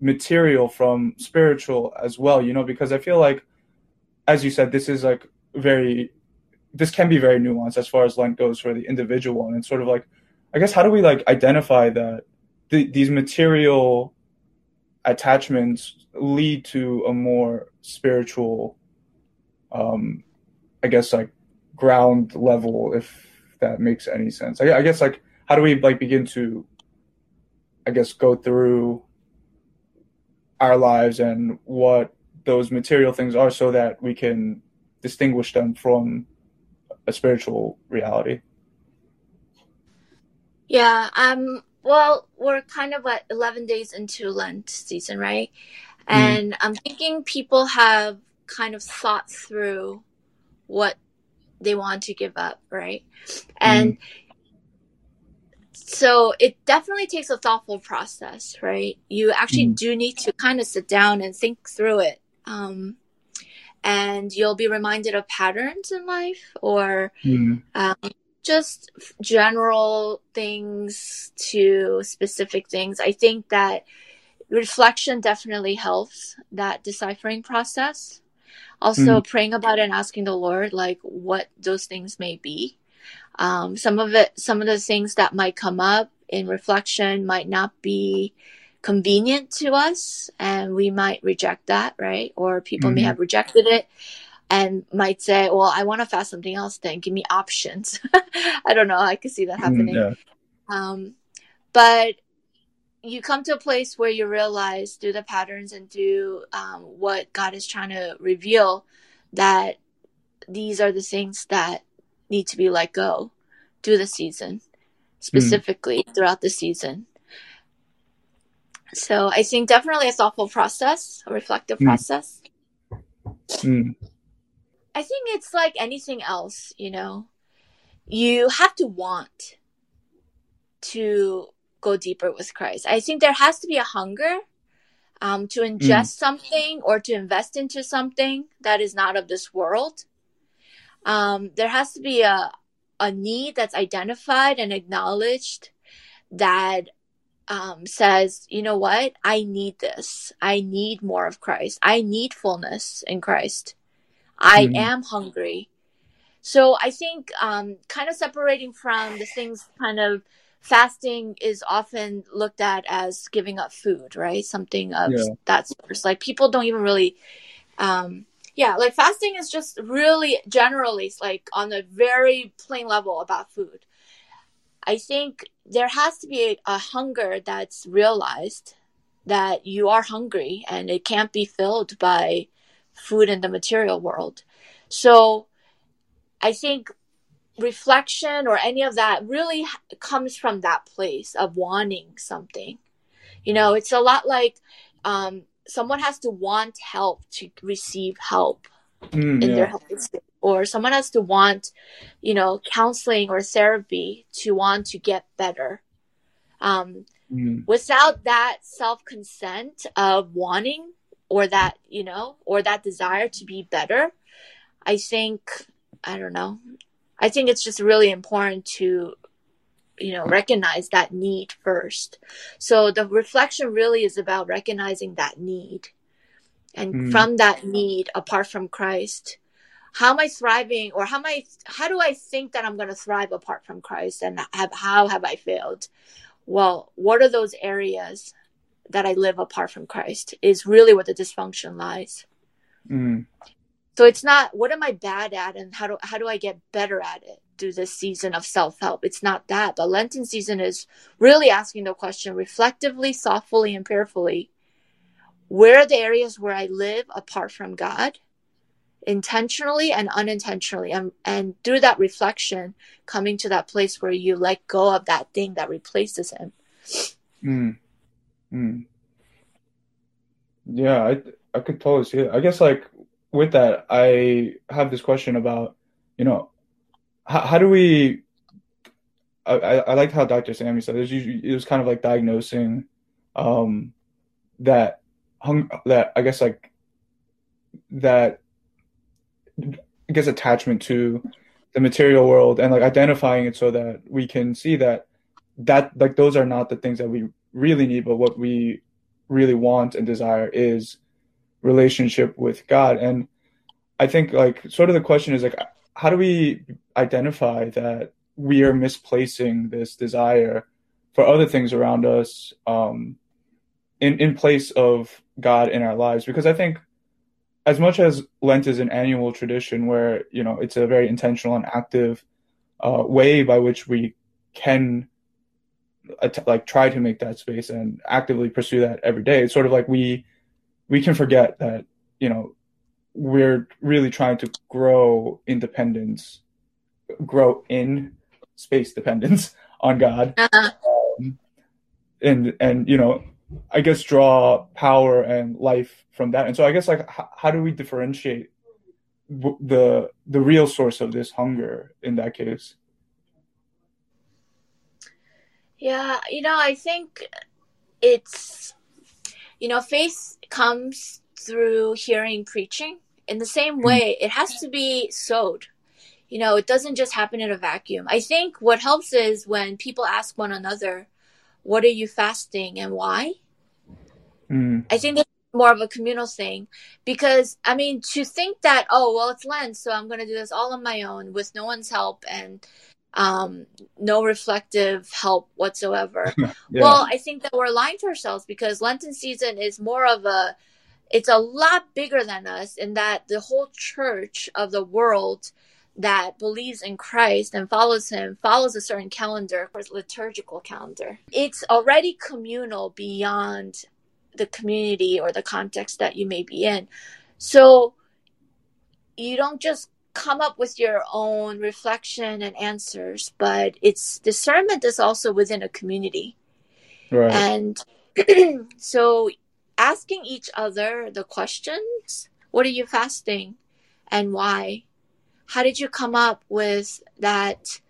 material from spiritual as well? You know, because I feel like as you said, this is like very this can be very nuanced as far as Lent goes for the individual, and it's sort of like I guess how do we like identify that the, these material attachments lead to a more spiritual um i guess like ground level if that makes any sense I, I, guess like how do we like begin to i guess go through our lives and what those material things are so that we can distinguish them from a spiritual reality yeah um well, we're kind of at 11 days into Lent season, right? Mm. And I'm thinking people have kind of thought through what they want to give up, right? And mm. So it definitely takes a thoughtful process, right? You actually mm. do need to kind of sit down and think through it. Um, and you'll be reminded of patterns in life or mm. um, just general things to specific things. I think that reflection definitely helps that deciphering process. Also, mm. praying about it and asking the Lord, like, what those things may be. Um, some of it, some of the things that might come up in reflection might not be convenient to us, and we might reject that, right? Or people mm-hmm. may have rejected it and might say, well, I want to fast something else then. Give me options. I don't know. I could see that mm, happening. Yeah. Um, but you come to a place where you realize through the patterns and through um, what God is trying to reveal that these are the things that need to be let go through the season, specifically mm. throughout the season. So I think definitely a thoughtful process, a reflective mm. process. Mm. I think it's like anything else, you know. You have to want to go deeper with Christ. I think there has to be a hunger um, to ingest mm. something or to invest into something that is not of this world. Um, there has to be a a need that's identified and acknowledged that um, says, you know what? I need this. I need more of Christ. I need fullness in Christ. I mm-hmm. am hungry. So I think um, kind of separating from the things kind of fasting is often looked at as giving up food, right? Something of yeah. that sort. Like people don't even really, um, yeah, like fasting is just really generally like on a very plain level about food. I think there has to be a, a hunger that's realized that you are hungry and it can't be filled by food in the material world. So I think reflection or any of that really comes from that place of wanting something. You know, it's a lot like um, someone has to want help to receive help mm, in yeah. their health or someone has to want, you know, counseling or therapy to want to get better. Um, mm. Without that self consent of wanting or that, you know, or that desire to be better, I think, I don't know, I think it's just really important to you know recognize that need first. So the reflection really is about recognizing that need. And mm. from that need apart from christ how am i thriving or how am i how do i think that i'm going to thrive apart from christ and have, how have i failed? Well what are those areas that i live apart from christ is really where the dysfunction lies. Mm. So it's not what am I bad at and how do how do I get better at it through this season of self-help. It's not that. But Lenten season is really asking the question reflectively, thoughtfully, and prayerfully. Where are the areas where I live apart from God? Intentionally and unintentionally. And, and through that reflection, coming to that place where you let go of that thing that replaces him. Mm. Mm. Yeah, I I could totally see it. I guess like with that, I have this question about, you know, how, how do we? I, I liked how Dr. Sammy said it was, usually, it was kind of like diagnosing um, that hung that I guess like that I guess attachment to the material world and like identifying it so that we can see that that like those are not the things that we really need, but what we really want and desire is relationship with God. And I think like sort of the question is like how do we identify that we are misplacing this desire for other things around us um, in in place of God in our lives? Because I think as much as Lent is an annual tradition where you know it's a very intentional and active uh, way by which we can like try to make that space and actively pursue that every day. It's sort of like we we can forget that you know we're really trying to grow independence, grow in space dependence on God, uh-huh. um, and and you know, I guess draw power and life from that. And so I guess like h- how do we differentiate w- the the real source of this hunger in that case? Yeah, you know, I think it's you know, faith comes through hearing preaching. In the same hmm. way, it has to be sowed. You know, it doesn't just happen in a vacuum. I think what helps is when people ask one another, What are you fasting and why? Mm. I think it's more of a communal thing because, I mean, to think that, oh, well, it's Lent, so I'm going to do this all on my own with no one's help and um, no reflective help whatsoever. yeah. Well, I think that we're lying to ourselves because Lenten season is more of a, it's a lot bigger than us in that the whole church of the world that believes in Christ and follows him follows a certain calendar, or liturgical calendar. It's already communal beyond the community or the context that you may be in. So you don't just come up with your own reflection and answers, but it's discernment is also within a community. Right. And so asking each other the questions, what are you fasting and why? How did you come up with that,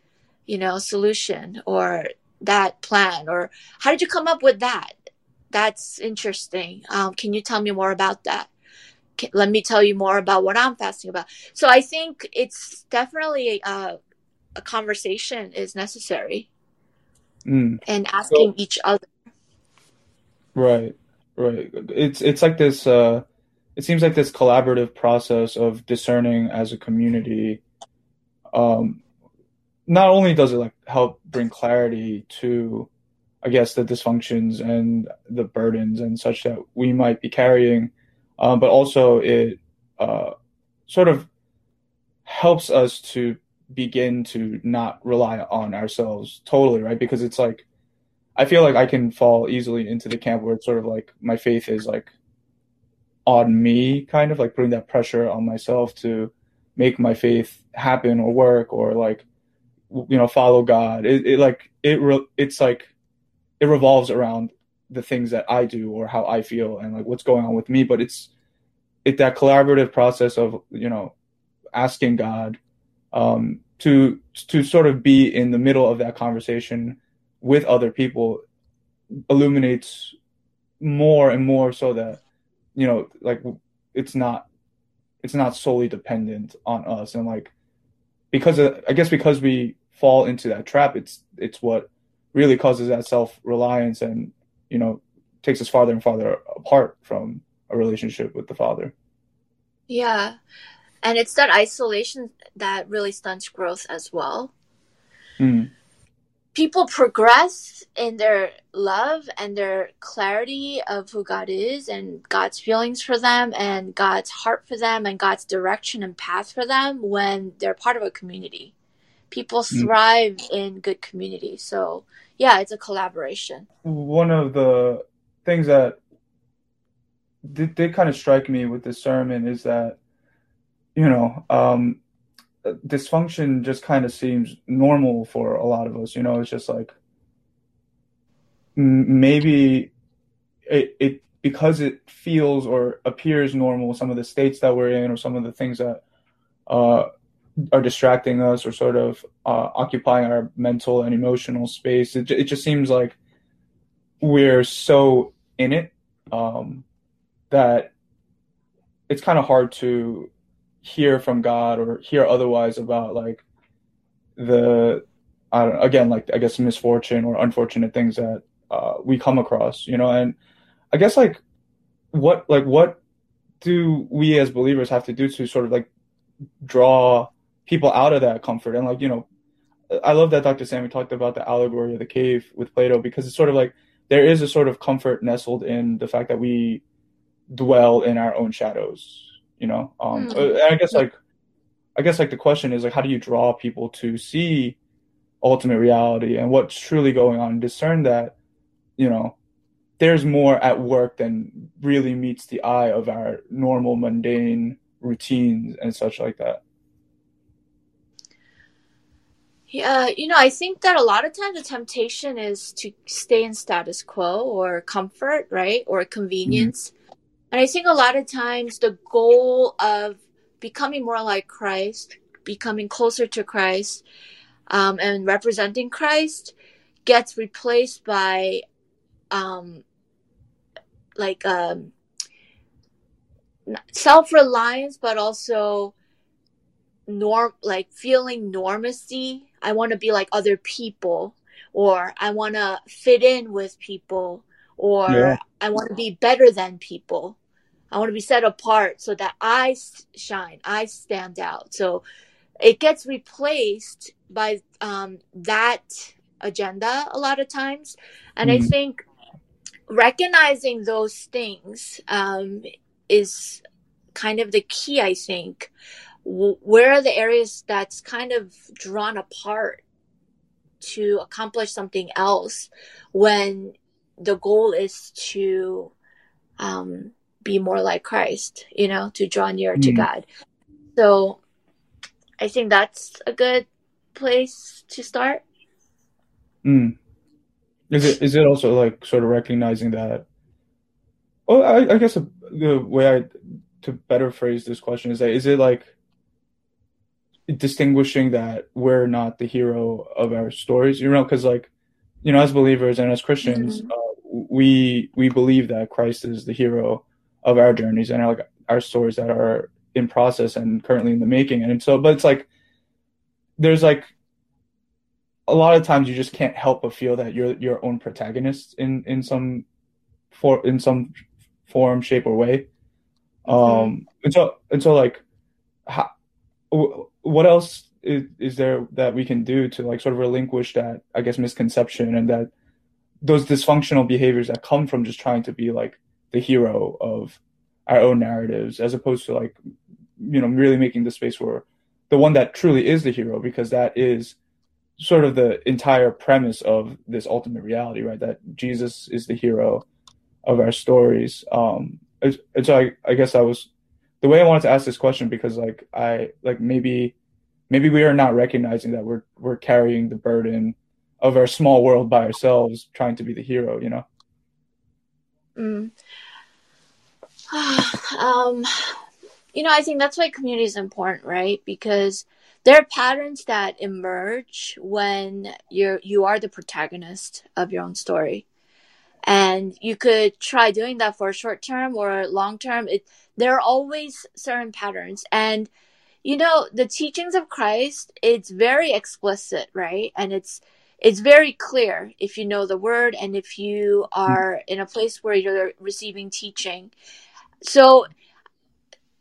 you know, solution or that plan or how did you come up with that? That's interesting. Um, can you tell me more about that? let me tell you more about what I'm fasting about. So I think it's definitely a, a conversation is necessary Mm. and asking each other. Right, right. It's it's like this. Uh, it seems like this collaborative process of discerning as a community. Um, not only does it like help bring clarity to, I guess, the dysfunctions and the burdens and such that we might be carrying, um, but also it uh, sort of helps us to begin to not rely on ourselves totally, right? Because it's like I feel like I can fall easily into the camp where it's sort of like my faith is like on me, kind of like putting that pressure on myself to make my faith happen or work or like you know follow God. It, it like it re- it's like it revolves around the things that I do or how I feel and like what's going on with me. But it's it that collaborative process of you know asking God um, to to sort of be in the middle of that conversation with other people illuminates more and more so that you know like it's not it's not solely dependent on us and like because of, i guess because we fall into that trap it's it's what really causes that self-reliance and you know takes us farther and farther apart from a relationship with the father Yeah. And it's that isolation that really stunts growth as well. mm. People progress in their love and their clarity of who God is and God's feelings for them and God's heart for them and God's direction and path for them when they're part of a community. People Mm. thrive in good community. So, yeah, it's a collaboration. one of the things that did, did kind of strike me with this sermon is that you know um dysfunction just kind of seems normal for a lot of us you know? It's just like maybe it, it because it feels or appears normal some of the states that we're in or some of the things that uh are distracting us or sort of uh, occupying our mental and emotional space it, it just seems like we're so in it um, that it's kind of hard to hear from God or hear otherwise about like the I don't again like I guess misfortune or unfortunate things that uh, we come across, you know, and I guess like what like what do we as believers have to do to sort of like draw people out of that comfort and like you know I love that Dr. Sammy talked about the allegory of the cave with Plato because it's sort of like there is a sort of comfort nestled in the fact that we dwell in our own shadows, you know. Um, Mm. I guess like I guess like the question is like how do you draw people to see ultimate reality and what's truly going on, discern that, you know, there's more at work than really meets the eye of our normal mundane routines and such like that. Yeah, you know, I think that a lot of times the temptation is to stay in status quo or comfort, right? Or convenience. And I think a lot of times the goal of becoming more like Christ, becoming closer to Christ, um, and representing Christ gets replaced by um, like um, self reliance, but also norm like feeling normacy. I want to be like other people, or I want to fit in with people, or Yeah. I want to be better than people. I want to be set apart so that I shine, I stand out. So it gets replaced by um, that agenda a lot of times. And I Mhm. think recognizing those things um, is kind of the key, I think. W- Where are the areas that's kind of drawn apart to accomplish something else when the goal is to um, be more like Christ, you know, to draw near to Mhm. God. So I think that's a good place to start. Mm. Is it is it also like sort of recognizing that? Well, I, I guess the, the way I to better phrase this question is that is it like distinguishing that we're not the hero of our stories, you know, because like you know, as believers and as Christians, Mhm. uh, we we believe that Christ is the hero of our journeys and our, like our stories that are in process and currently in the making, and so but it's like there's like a lot of times you just can't help but feel that you're your own protagonist in in some for in some form, shape, or way. Mm-hmm. Um, and so and so like, how, what else is, is there that we can do to like sort of relinquish that I guess misconception and that those dysfunctional behaviors that come from just trying to be like the hero of our own narratives as opposed to like you know really making the space where the one that truly is the hero because that is sort of the entire premise of this ultimate reality right? That jesus is the hero of our stories. Um and so I, I guess i was the way i wanted to ask this question because like i like maybe maybe we are not recognizing that we're we're carrying the burden of our small world by ourselves trying to be the hero you know mm. um you know i think that's why community is important right? Because there are patterns that emerge when you're you are the protagonist of your own story. And you could try doing that for short term or long term. It there are always certain patterns. And you know the teachings of christ it's very explicit right? And it's it's very clear if you know the word and if you are in a place where you're receiving teaching. So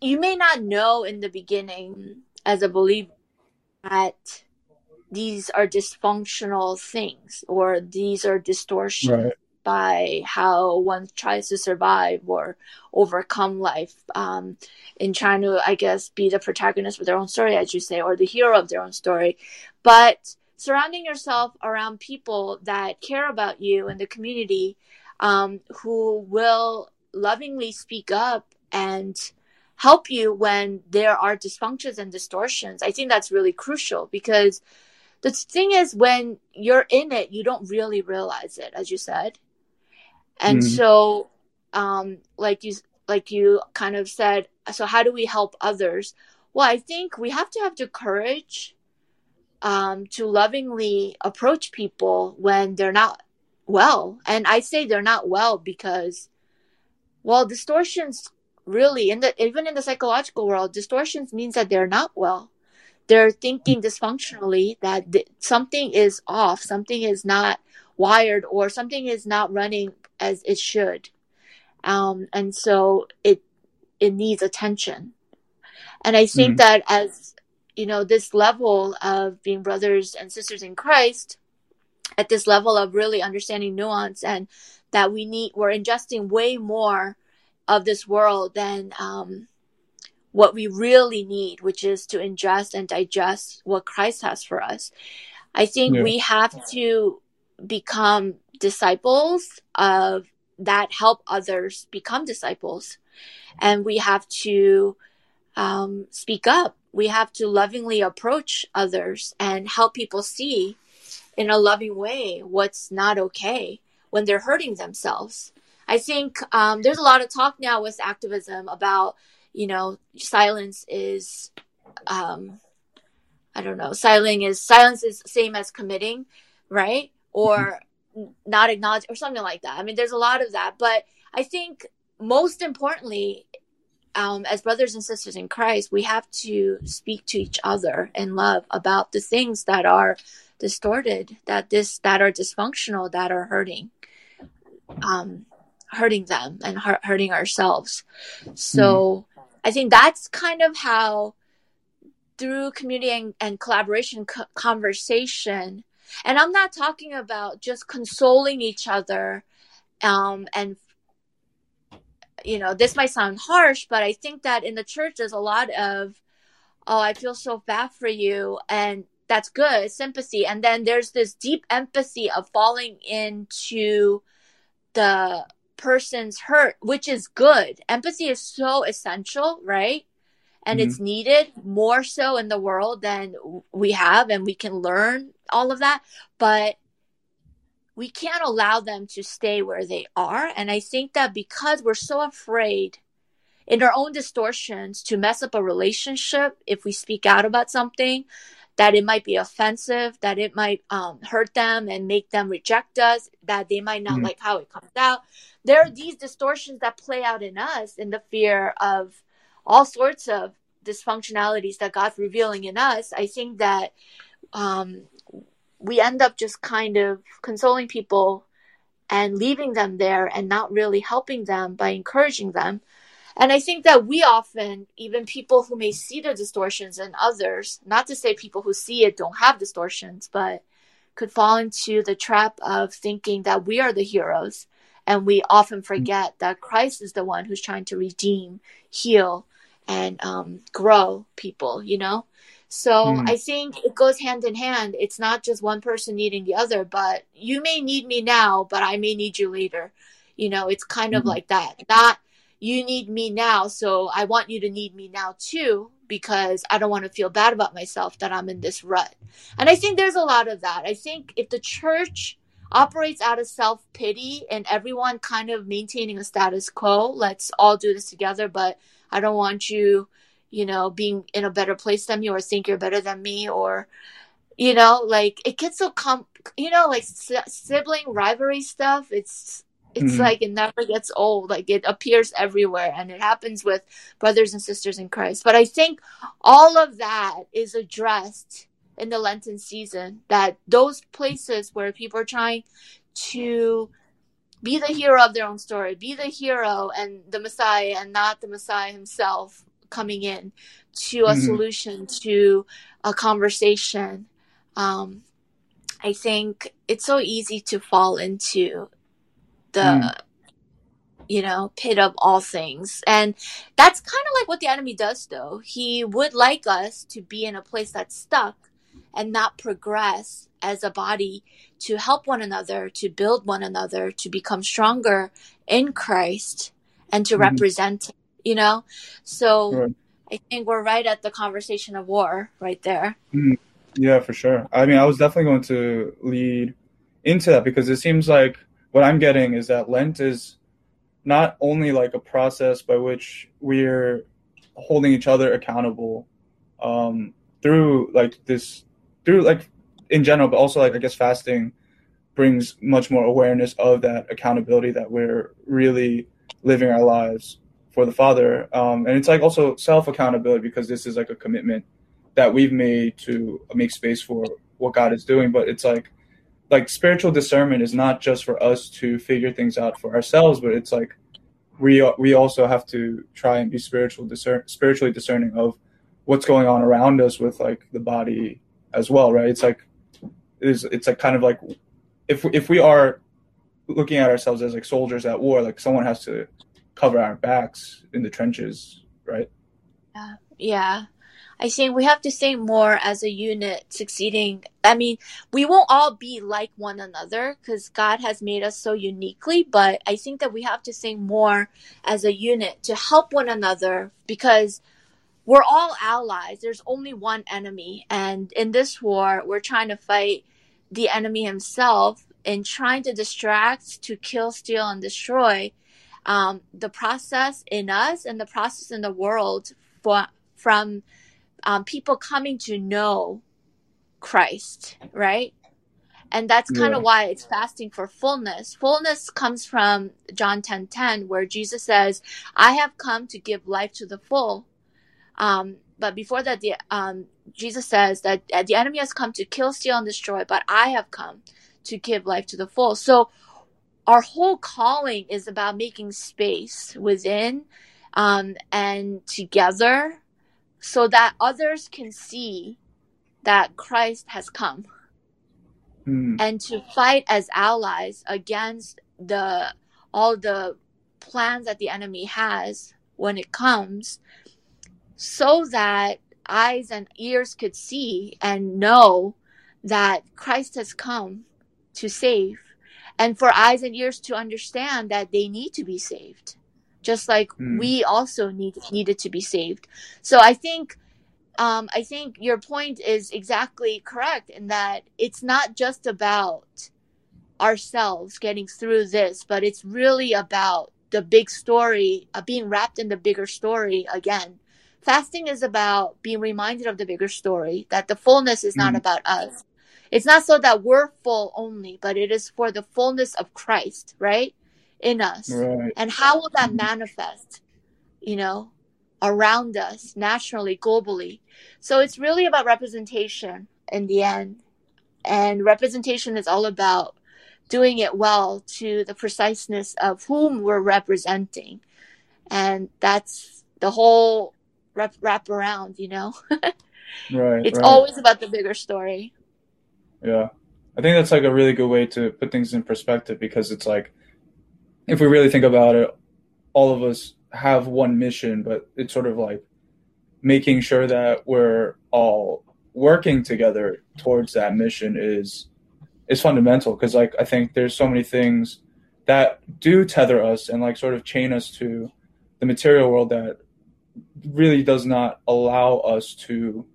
you may not know in the beginning as a believer that these are dysfunctional things or these are distortions right. by how one tries to survive or overcome life um, in trying to i guess be the protagonist of their own story as you say or the hero of their own story. But surrounding yourself around people that care about you and the community um, who will lovingly speak up and help you when there are dysfunctions and distortions. I think that's really crucial because the thing is when you're in it, you don't really realize it, as you said. And mm-hmm. so, um, like you, like you kind of said, so how do we help others? Well, I think we have to have the courage um, to lovingly approach people when they're not well. And I say they're not well because, well, distortions really in the even in the psychological world distortions means that they're not well they're thinking dysfunctionally that th- something is off something is not wired or something is not running as it should um, and so it it needs attention and i think mm. that as you know this level of being brothers and sisters in christ at this level of really understanding nuance and that we need we're ingesting way more of this world than um, what we really need, which is to ingest and digest what Christ has for us. I think yeah. we have to become disciples of that help others become disciples. And we have to um, speak up. We have to lovingly approach others and help people see in a loving way what's not okay when they're hurting themselves. I think um, there's a lot of talk now with activism about, you know, silence is, um, I don't know, silence is silence is same as committing, right? Or mm-hmm. not acknowledge or something like that. I mean, there's a lot of that, but I think most importantly, um, as brothers and sisters in Christ, we have to speak to each other in love about the things that are distorted, that this that are dysfunctional, that are hurting. Um, hurting them and hurting ourselves. So mm. I think that's kind of how through community and, and collaboration co- conversation and i'm not talking about just consoling each other um, and you know this might sound harsh but i think that in the church there's a lot of oh i feel so bad for you and that's good sympathy and then there's this deep empathy of falling into the person's hurt, which is good. Empathy is so essential, right? And mm-hmm. it's needed more so in the world than we have, and we can learn all of that. But we can't allow them to stay where they are. And I think that because we're so afraid in our own distortions to mess up a relationship if we speak out about something, that it might be offensive, that it might um, hurt them and make them reject us, that they might not mm-hmm. like how it comes out. There are these distortions that play out in us in the fear of all sorts of dysfunctionalities that God's revealing in us. I think that um, we end up just kind of consoling people and leaving them there and not really helping them by encouraging them. And I think that we often, even people who may see the distortions in others, not to say people who see it don't have distortions, but could fall into the trap of thinking that we are the heroes. And we often forget that Christ is the one who's trying to redeem, heal, and um, grow people, you know? So mm. I think it goes hand in hand. It's not just one person needing the other, but you may need me now, but I may need you later. You know, it's kind mm. of hmm. like that. Not you need me now, so I want you to need me now too, because I don't want to feel bad about myself that I'm in this rut. And I think there's a lot of that. I think if the church operates out of self pity and everyone kind of maintaining a status quo, let's all do this together, but I don't want you, you know, being in a better place than me or think you're better than me or, you know, like it gets so com, you know, like sibling rivalry stuff. It's it's mm-hmm. like it never gets old. Like it appears everywhere and it happens with brothers and sisters in Christ. But I think all of that is addressed in the Lenten season. That those places where people are trying to be the hero of their own story, be the hero and the Messiah and not the Messiah himself coming in to a mm-hmm. solution, to a conversation. Um, I think it's so easy to fall into the mm. you know pit of all things and that's kind of like what the enemy does though he would like us to be in a place that's stuck and not progress as a body to help one another to build one another to become stronger in christ and to mm represent you know? So i think we're right at the conversation of war right there. Mm yeah for sure. I mean i was definitely going to lead into that because it seems like what I'm getting is that Lent is not only like a process by which we're holding each other accountable um, through like this, through like in general, but also like I guess fasting brings much more awareness of that accountability that we're really living our lives for the Father. Um, and it's like also self accountability because this is like a commitment that we've made to make space for what God is doing. But it's like like spiritual discernment is not just for us to figure things out for ourselves, but it's like we we also have to try and be spiritual discern spiritually discerning of what's going on around us with like the body as well, right? It's like it's it's like kind of like if if we are looking at ourselves as like soldiers at war, like someone has to cover our backs in the trenches, right? Yeah, yeah. I think we have to think more as a unit succeeding. I mean, we won't all be like one another because God has made us so uniquely, but I think that we have to think more as a unit to help one another because we're all allies. There's only one enemy. And in this war, we're trying to fight the enemy himself and trying to distract, to kill, steal, and destroy um, the process in us and the process in the world for, from um, people coming to know Christ, right? And that's kind yeah. of why it's fasting for fullness. Fullness comes from John 10 10, where Jesus says, I have come to give life to the full. Um, but before that, the, um, Jesus says that the enemy has come to kill, steal, and destroy, but I have come to give life to the full. So our whole calling is about making space within um, and together so that others can see that Christ has come mm. and to fight as allies against the all the plans that the enemy has when it comes so that eyes and ears could see and know that Christ has come to save and for eyes and ears to understand that they need to be saved just like mm. we also need needed to be saved. So I think um, I think your point is exactly correct in that it's not just about ourselves getting through this, but it's really about the big story, uh, being wrapped in the bigger story again. Fasting is about being reminded of the bigger story, that the fullness is not mm. about us. It's not so that we're full only, but it is for the fullness of Christ, right? in us right. and how will that mm-hmm. manifest you know around us nationally globally so it's really about representation in the end and representation is all about doing it well to the preciseness of whom we're representing. And that's the whole wrap, wrap around, you know? right. It's right. always about the bigger story. Yeah. I think that's like a really good way to put things in perspective because it's like, if we really think about it, all of us have one mission, but it's sort of like making sure that we're all working together towards that mission is is fundamental because like I think there's so many things that do tether us and like sort of chain us to the material world that really does not allow us to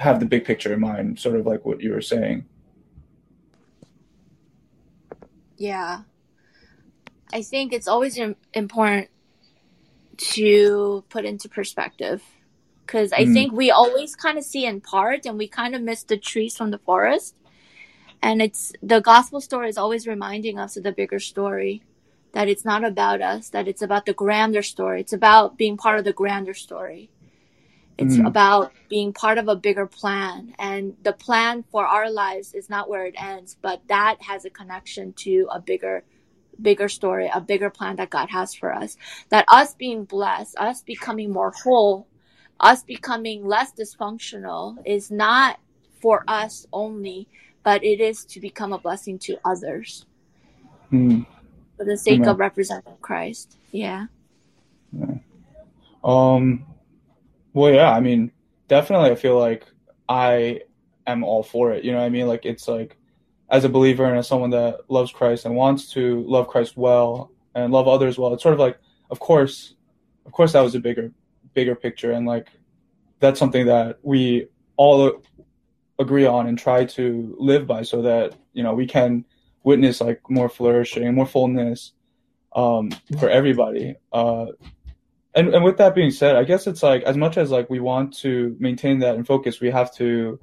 have the big picture in mind, sort of like what you were saying. Yeah. I think it's always important to put into perspective because I Mm. think we always kind of see in part and we kind of miss the trees from the forest. And it's the gospel story is always reminding us of the bigger story that it's not about us, that it's about the grander story. It's about being part of the grander story. It's Mm. about being part of a bigger plan. And the plan for our lives is not where it ends, but that has a connection to a bigger bigger story, a bigger plan that God has for us. That us being blessed, us becoming more whole, us becoming less dysfunctional is not for us only, but it is to become a blessing to others Hmm. for the sake Amen. of representing Christ. Yeah. Um, well, yeah, I mean, definitely, I feel like I am all for it. You know what I mean? Like, it's like, as a believer and as someone that loves Christ and wants to love Christ well and love others well, it's sort of like, of course, of course, that was a bigger, bigger picture, and like, that's something that we all agree on and try to live by, so that you know we can witness like more flourishing, more fullness, um, for everybody. Uh, and and with that being said, I guess it's like as much as like we want to maintain that and focus, we have to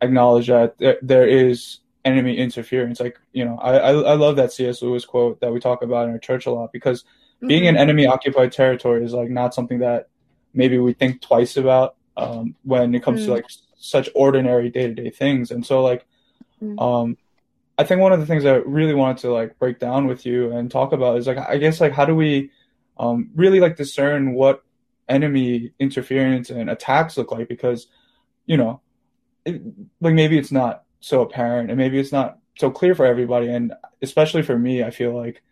acknowledge that there, there is enemy interference. Like you know, I, I I love that C.S. Lewis quote that we talk about in our church a lot because being in enemy occupied territory is like not something that maybe we think twice about um, when it comes to Mm. like such ordinary day to day things. And so like Mm. um, I think one of the things I really wanted to like break down with you and talk about is like I guess like how do we um, really like discern what enemy interference and attacks look like because you know it, like maybe it's not so apparent and maybe it's not so clear for everybody. And especially for me I feel like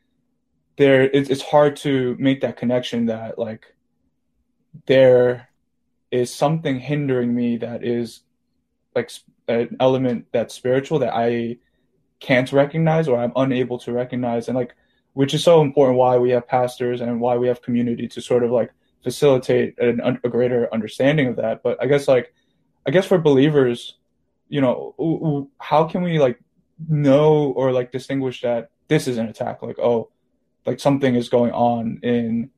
there it's, it's hard to make that connection that like there is something hindering me that is like an element that's spiritual that I can't recognize or I'm unable to recognize. And like which is so important why we have pastors and why we have community to sort of like facilitate an, a greater understanding of that. But I guess like I guess for believers you know how can we like know or like distinguish that this is an attack? Like oh like something is going on in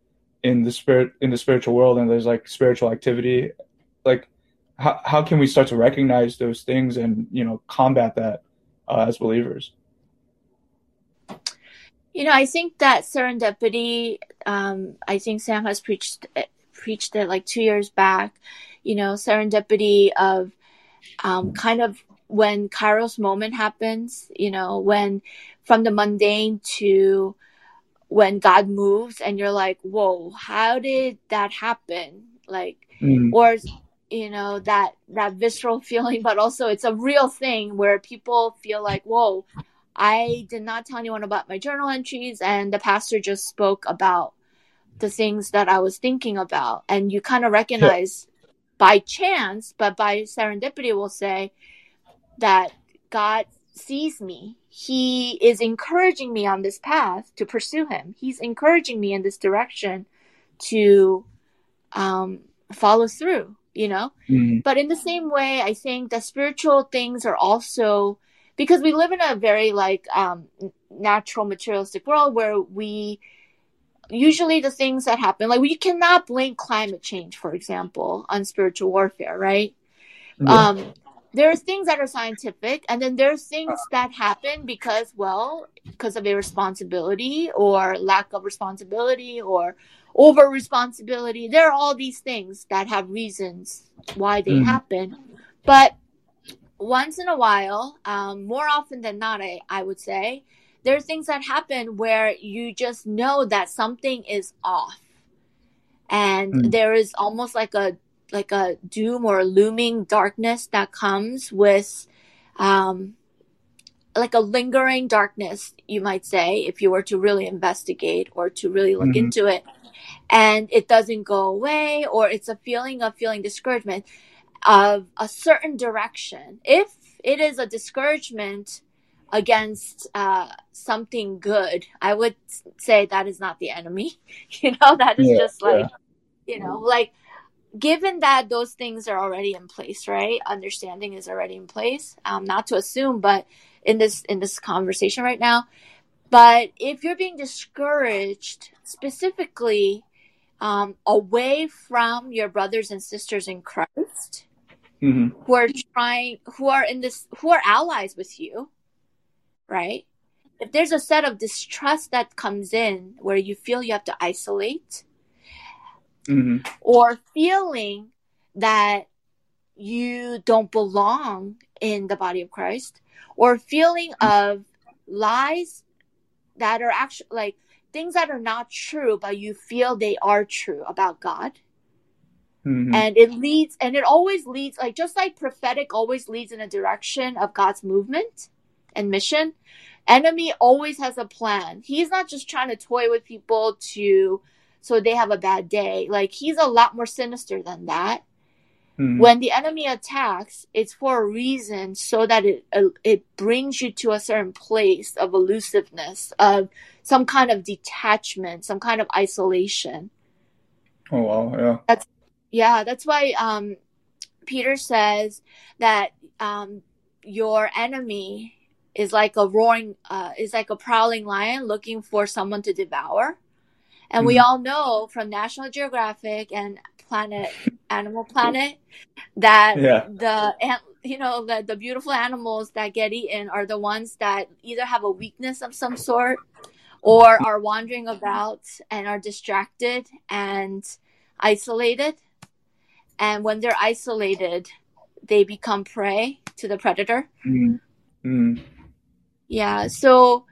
in the spirit in the spiritual world and there's like spiritual activity. Like how, how can we start to recognize those things and you know combat that uh, as believers You know, I think that serendipity. Um, I think Sam has preached preached it like two years back. You know, serendipity of um, kind of when Kairos moment happens. You know, when from the mundane to when God moves, and you're like, "Whoa, how did that happen?" Like, Mm, or you know that that visceral feeling but also it's a real thing where people feel like whoa i did not tell anyone about my journal entries and the pastor just spoke about the things that i was thinking about. And you kind of recognize by chance but by serendipity will say that god sees me. He is encouraging me on this path to pursue him. He's encouraging me in this direction to um, follow through you know? Mm, but in the same way i think that spiritual things are also because we live in a very like um natural materialistic world where we usually the things that happen like we cannot blame climate change for example on spiritual warfare right yeah. um there are things that are scientific and then there's things that happen because well because of irresponsibility or lack of responsibility or over responsibility there are all these things that have reasons why they Mhm. happen but once in a while, um, more often than not, I, I would say, there are things that happen where you just know that something is off. And Mm. there is almost like a like a doom or looming darkness that comes with um like a lingering darkness, you might say, if you were to really investigate or to really look Mhm. into it. And it doesn't go away, or it's a feeling of feeling discouragement of a certain direction. If it is a discouragement against uh, something good, I would say that is not the enemy. You know, that is Yeah, just like, you know, like given that those things are already in place, right? Understanding is already in place. Um, not to assume, but in this in this conversation right now. But if you're being discouraged specifically um, away from your brothers and sisters in Christ, hmm who are trying who are in this who are allies with you right? If there's a set of distrust that comes in where you feel you have to isolate hmm or feeling that you don't belong in the body of Christ or feeling of lies that are actually like things that are not true but you feel they are true about God hmm and it leads and it always leads like just like prophetic always leads in a direction of god's movement and mission enemy always has a plan. He's not just trying to toy with people to so they have a bad day. Like he's a lot more sinister than that. Hmm when the enemy attacks it's for a reason so that it uh, it brings you to a certain place of elusiveness of some kind of detachment some kind of isolation. Oh wow, yeah. Yeah, that's why um, Peter says that um, your enemy is like a roaring, uh, is like a prowling lion looking for someone to devour. And we Mhm. all know from National Geographic and Planet Animal Planet that Yeah. the an- you know the, the beautiful animals that get eaten are the ones that either have a weakness of some sort or are wandering about and are distracted and isolated and when they're isolated they become prey to the predator mm Mm. yeah so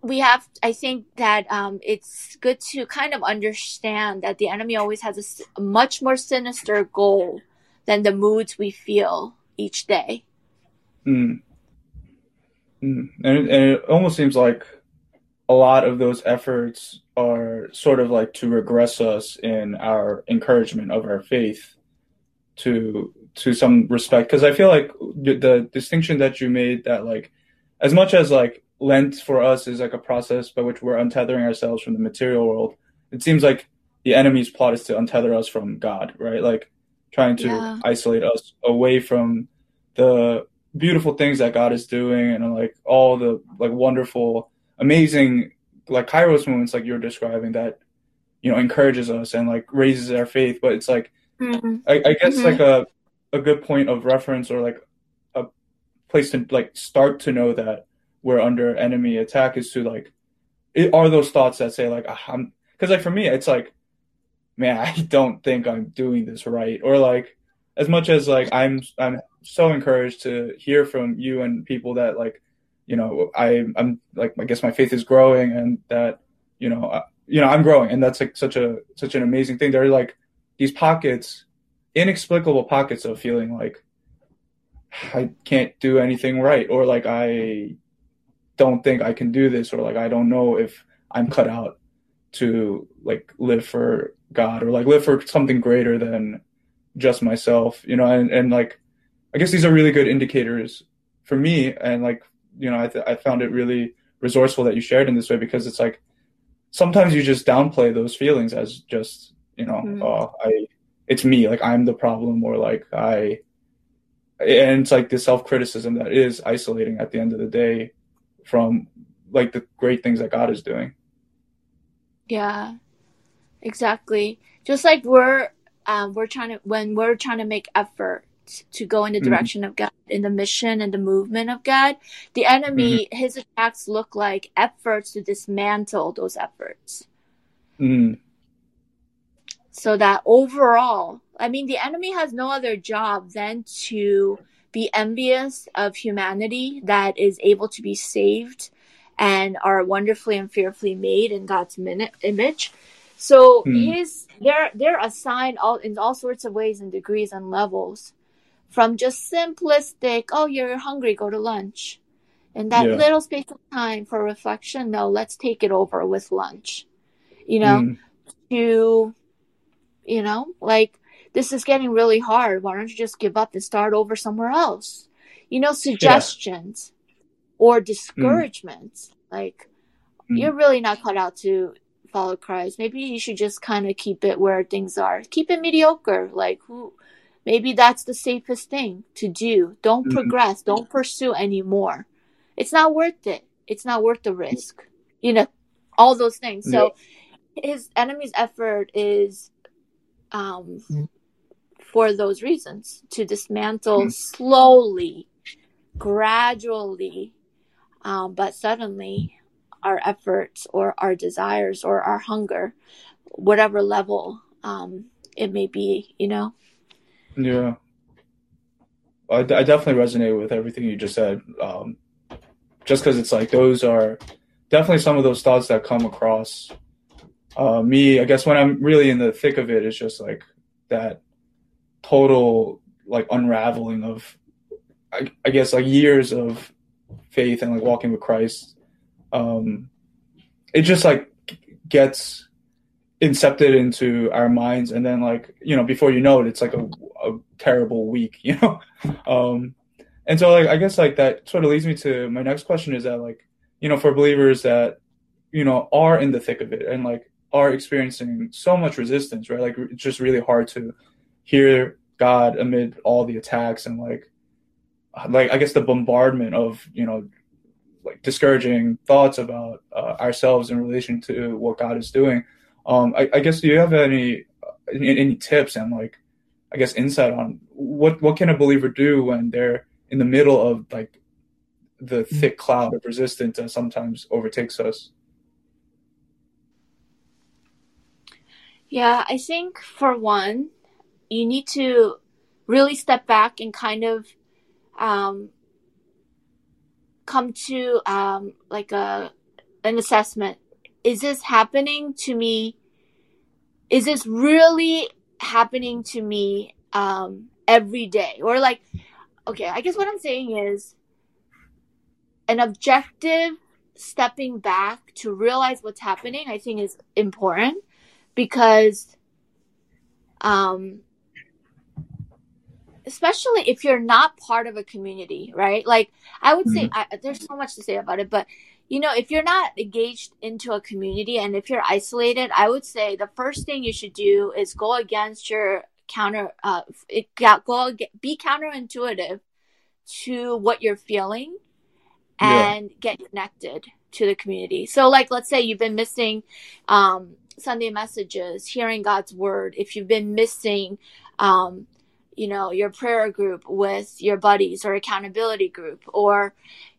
we have i think that um, it's good to kind of understand that the enemy always has a much more sinister goal than the moods we feel each day Mm. Mm. And, it, and it almost seems like a lot of those efforts are sort of like to regress us in our encouragement of our faith to to some respect because I feel like the, distinction that you made that like as much as like Lent for us is like a process by which we're untethering ourselves from the material world, it seems like the enemy's plot is to untether us from God, right? Like trying to Yeah. isolate us away from the beautiful things that God is doing and like all the like wonderful, amazing like Kairos moments like you're describing that you know encourages us and like raises our faith. But it's like I, I guess Mhm. like a a good point of reference or like a place to like start to know that we're under enemy attack is to like it are those thoughts that say like ah, I'm because like for me it's like man I don't think I'm doing this right or like as much as like I'm I'm so encouraged to hear from you and people that like you know I I'm like I guess my faith is growing and that you know uh, you know I'm growing. And that's like such a such an amazing thing. There are like these pockets inexplicable pockets of feeling like I can't do anything right or like I don't think I can do this or like I don't know if I'm cut out to like live for God or like live for something greater than just myself, you know, and, and like I guess these are really good indicators for me and like you know I th- I found it really resourceful that you shared in this way because it's like sometimes you just downplay those feelings as just you know Mhm. oh I it's me like I'm the problem or like I and it's like the self criticism that is isolating at the end of the day from like the great things that God is doing. Yeah, exactly. Just like we're um, we're trying to when we're trying to make effort to go in the Mhm. direction of God, in the mission and the movement of God, the enemy his attacks look like efforts to dismantle those efforts, Mm, so that overall, I mean, the enemy has no other job than to be envious of humanity that is able to be saved and are wonderfully and fearfully made in God's image. So hmm. his they're they're assigned all in all sorts of ways and degrees and levels, from just simplistic, oh you're hungry, go to lunch, and that yeah. little space of time for reflection. No, let's take it over with lunch, you know, hmm. to, you know, like this is getting really hard. Why don't you just give up and start over somewhere else? You know, suggestions yeah. or discouragements. Mm. Like, mm. you're really not cut out to follow Christ. Maybe you should just kind of keep it where things are. Keep it mediocre. Like, who? Maybe that's the safest thing to do. Don't mm-hmm. progress. Don't pursue anymore. It's not worth it. It's not worth the risk. You know, all those things. So, yeah. his enemy's effort is um, mm for those reasons to dismantle mm. slowly, gradually, um, but suddenly our efforts or our desires or our hunger, whatever level um, it may be, you know? Yeah. I, I definitely resonate with everything you just said. Um, just because it's like those are definitely some of those thoughts that come across uh, me. I guess when I'm really in the thick of it, it's just like that total like unraveling of I, I, guess like years of faith and like walking with Christ. Um, it just like gets incepted into our minds, and then like you know before you know it, it's like a, a terrible week, you know. um, and so like I guess like that sort of leads me to my next question is that like you know for believers that you know are in the thick of it and like are experiencing so much resistance, right? Like it's just really hard to hear God amid all the attacks and like like I guess the bombardment of you know like discouraging thoughts about uh, ourselves in relation to what God is doing. Um, I, I, guess do you have any, any any tips and like I guess insight on what what can a believer do when they're in the middle of like the thick cloud of resistance that sometimes overtakes us? Yeah, I think for one, you need to really step back and kind of um, come to um, like a an assessment. Is this happening to me? Is this really happening to me um, every day? Or like, okay, I guess what I'm saying is an objective stepping back to realize what's happening. I think is important because um, especially if you're not part of a community, right? Like I would say, mm-hmm. I, there's so much to say about it, but you know, if you're not engaged into a community and if you're isolated, I would say the first thing you should do is go against your counter, uh, it, go be counterintuitive to what you're feeling and yeah. get connected to the community. So, like, let's say you've been missing um, Sunday messages, hearing God's word. If you've been missing um, you know, your prayer group with your buddies or accountability group, or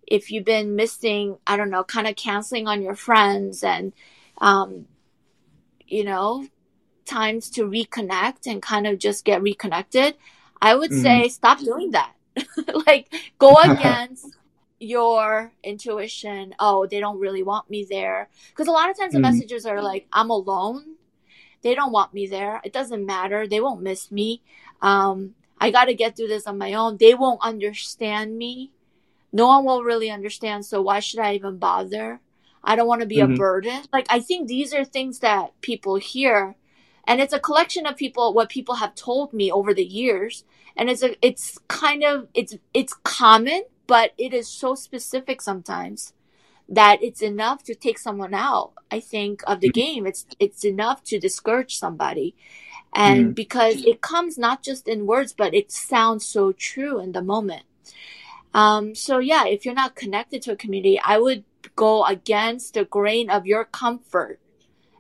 if you've been missing, I don't know, kind of canceling on your friends and, um, you know, times to reconnect and kind of just get reconnected, I would mm-hmm. say stop doing that. like, go against your intuition. Oh, they don't really want me there. Because a lot of times mm-hmm. the messages are like, I'm alone. They don't want me there. It doesn't matter. They won't miss me. Um, I got to get through this on my own. They won't understand me. No one will really understand. So why should I even bother? I don't want to be mm-hmm. a burden. Like, I think these are things that people hear. And it's a collection of people, what people have told me over the years. And it's a, it's kind of, it's, it's common, but it is so specific sometimes that it's enough to take someone out. I think of the mm-hmm. game. It's, it's enough to discourage somebody and mm. because it comes not just in words but it sounds so true in the moment um, so yeah if you're not connected to a community i would go against the grain of your comfort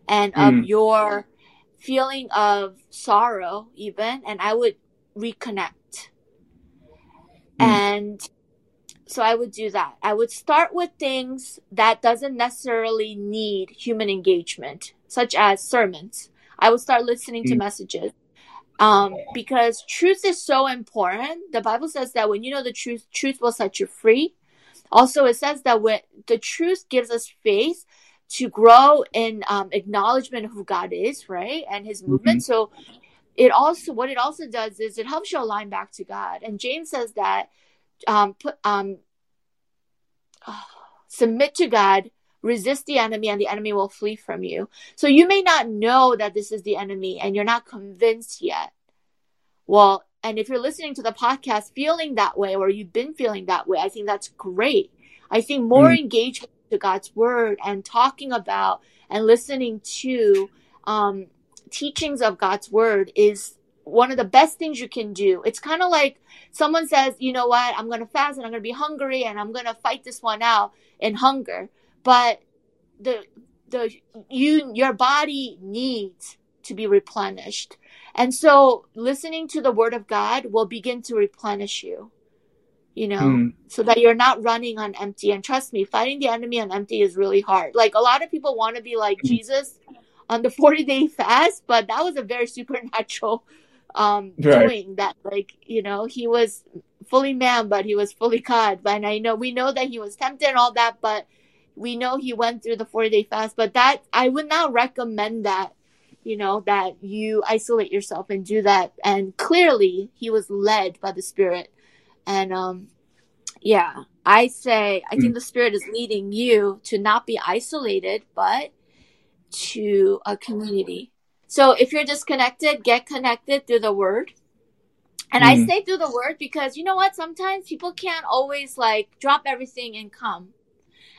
and mm. of your feeling of sorrow even and i would reconnect mm. and so i would do that i would start with things that doesn't necessarily need human engagement such as sermons I would start listening to mm. messages Um, because truth is so important. The Bible says that when you know the truth, truth will set you free. Also, it says that when the truth gives us faith to grow in um, acknowledgement of who God is, right, and His movement. Mm-hmm. So, it also what it also does is it helps you align back to God. And James says that um, put um, oh, submit to God, resist the enemy, and the enemy will flee from you. So you may not know that this is the enemy, and you're not convinced yet. Well, and if you're listening to the podcast feeling that way, or you've been feeling that way, I think that's great. I think more mm. engagement to God's word and talking about and listening to um, teachings of God's word is one of the best things you can do. It's kind of like someone says, you know what, I'm going to fast and I'm going to be hungry and I'm going to fight this one out in hunger. But the, the, you, your body needs to be replenished. And so listening to the word of God will begin to replenish you, you know, mm. so that you're not running on empty. And trust me, fighting the enemy on empty is really hard. Like a lot of people want to be like mm. Jesus on the 40 day fast, but that was a very supernatural um right. doing that like you know he was fully man but he was fully god and i know we know that he was tempted and all that but we know he went through the 40 day fast but that i would not recommend that you know that you isolate yourself and do that and clearly he was led by the spirit and um yeah i say i think hmm. the spirit is leading you to not be isolated but to a community. So if you're disconnected, get connected through the word. And mm. I say through the word because you know what? Sometimes people can't always like drop everything and come.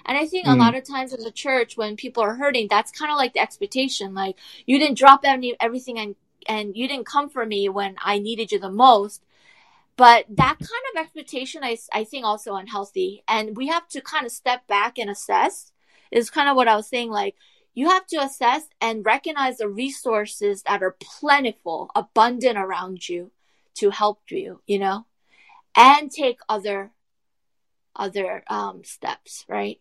And I think mm. a lot of times in the church, when people are hurting, that's kind of like the expectation. Like you didn't drop any, everything and, and you didn't come for me when I needed you the most. But that kind of expectation, I, I think also unhealthy. And we have to kind of step back and assess is kind of what I was saying. Like, you have to assess and recognize the resources that are plentiful, abundant around you to help you, you know, and take other other um, steps, right?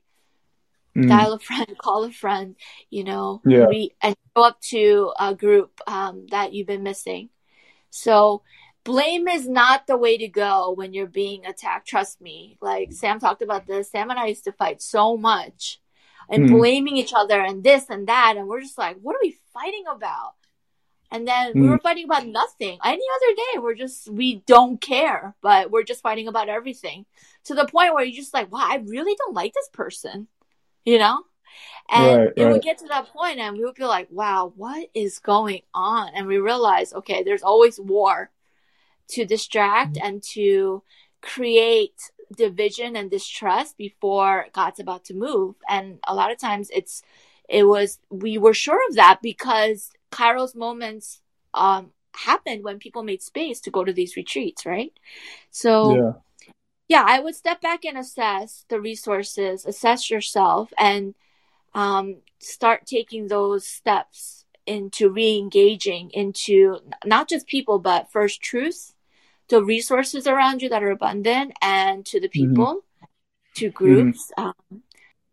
Mm. Dial a friend, call a friend, you know, yeah. re- and go up to a group um, that you've been missing. So blame is not the way to go when you're being attacked. Trust me. Like Sam talked about this. Sam and I used to fight so much and mm. blaming each other and this and that. And we're just like, what are we fighting about? And then mm. we were fighting about nothing. Any other day, we're just, we don't care, but we're just fighting about everything to the point where you're just like, wow, I really don't like this person, you know? And right, it right. would get to that point and we would be like, wow, what is going on? And we realize, okay, there's always war to distract mm. and to create division and distrust before God's about to move. And a lot of times it's, it was, we were sure of that because Kairos moments, um, happened when people made space to go to these retreats, right? So, yeah. Yeah, I would step back and assess the resources, assess yourself, and um, start taking those steps into re-engaging into not just people but first truths the resources around you that are abundant and to the mm-hmm. people, mm-hmm. to groups. Mm-hmm. Um,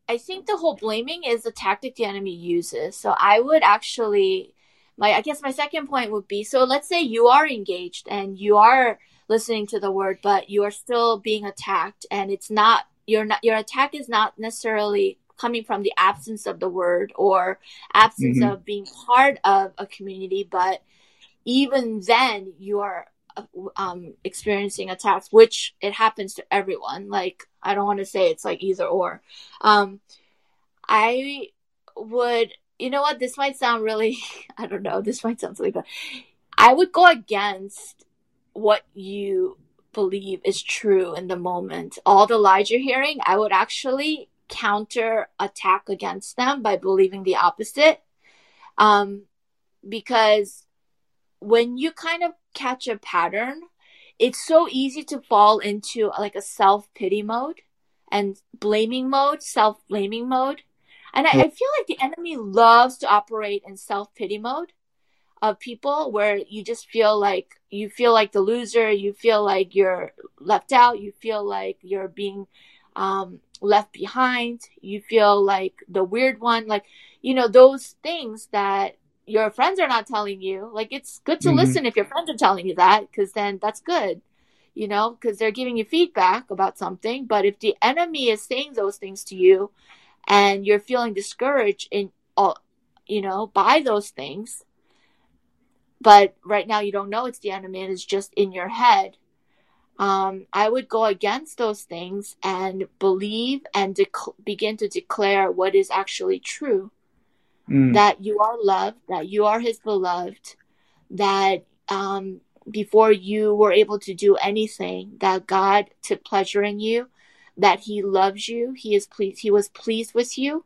I think the whole blaming is a tactic the enemy uses. So I would actually, my I guess my second point would be so let's say you are engaged and you are listening to the word, but you are still being attacked, and it's not your not your attack is not necessarily coming from the absence of the word or absence mm-hmm. of being part of a community, but even then you are um, experiencing attacks, which it happens to everyone. Like, I don't want to say it's like either or. Um, I would, you know what? This might sound really, I don't know. This might sound silly, but I would go against what you believe is true in the moment. All the lies you're hearing, I would actually counter attack against them by believing the opposite. Um, because when you kind of catch a pattern, it's so easy to fall into like a self pity mode and blaming mode, self blaming mode. And I, I, feel like the enemy loves to operate in self pity mode of people where you just feel like you feel like the loser, you feel like you're left out, you feel like you're being um, left behind, you feel like the weird one, like, you know, those things that your friends are not telling you, like it's good to Mhm. listen if your friends are telling you that, because then that's good, you know, because they're giving you feedback about something. But if the enemy is saying those things to you, and you're feeling discouraged in all, you know, by those things, but right now you don't know it's the enemy and it's just in your head. Um, I would go against those things and believe and dec- begin to declare what is actually true Mm. that you are loved, that you are his beloved, that um, before you were able to do anything, that God took pleasure in you, that he loves you, he is pleased, he was pleased with you,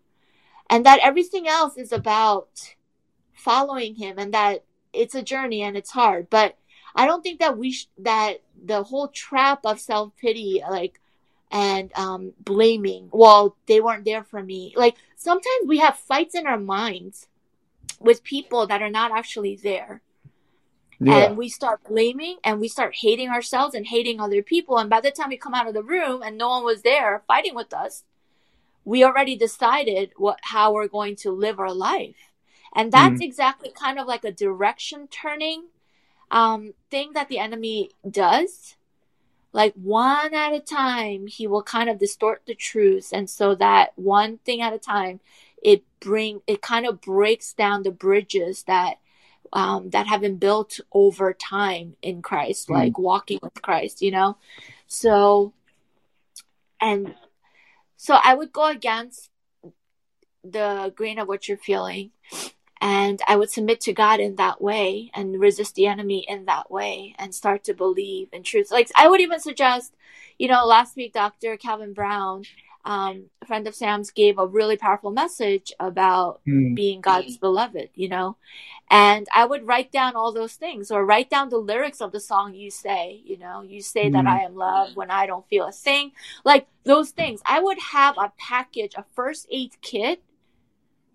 and that everything else is about following him and that it's a journey and it's hard. But I don't think that we sh- that the whole trap of self-pity like and um, blaming. Well, they weren't there for me. Like sometimes we have fights in our minds with people that are not actually there. Yeah. And we start blaming and we start hating ourselves and hating other people. And by the time we come out of the room and no one was there fighting with us, we already decided what how we're going to live our life. And that's exactly kind of like a direction turning um, thing that the enemy does. Like one at a time he will kind of distort the truth and so that one thing at a time it bring it kind of breaks down the bridges that um, that have been built over time in christ Mm. like walking with christ you know? So and so i would go against the grain of what you're feeling and I would submit to God in that way and resist the enemy in that way and start to believe in truth. Like I would even suggest, you know, last week Dr. Calvin Brown, um, a friend of Sam's, gave a really powerful message about Mm. being God's beloved, you know. And I would write down all those things or write down the lyrics of the song you say, you know, you say that Mm. I am loved when I don't feel a thing. Like those things. I would have a package, a first aid kit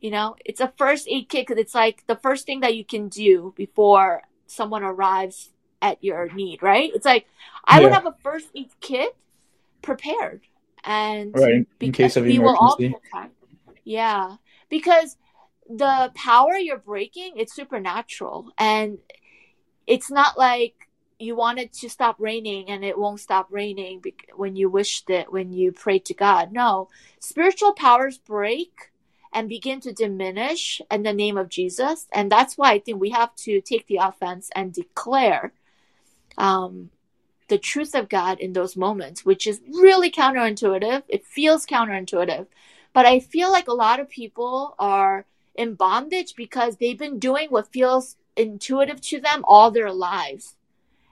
you know, it's a first aid kit because it's like the first thing that you can do before someone arrives at your need, right? It's like I would have a first aid kit prepared, and Right. In, case of we will all emergency. Yeah, because the power you're breaking, it's supernatural, and it's not like you want it to stop raining and it won't stop raining when you wished it when you prayed to God. No, spiritual powers break and begin to diminish in the name of Jesus, and that's why I think we have to take the offense and declare um, the truth of God in those moments, which is really counterintuitive. It feels counterintuitive. But I feel like a lot of people are in bondage because they've been doing what feels intuitive to them all their lives.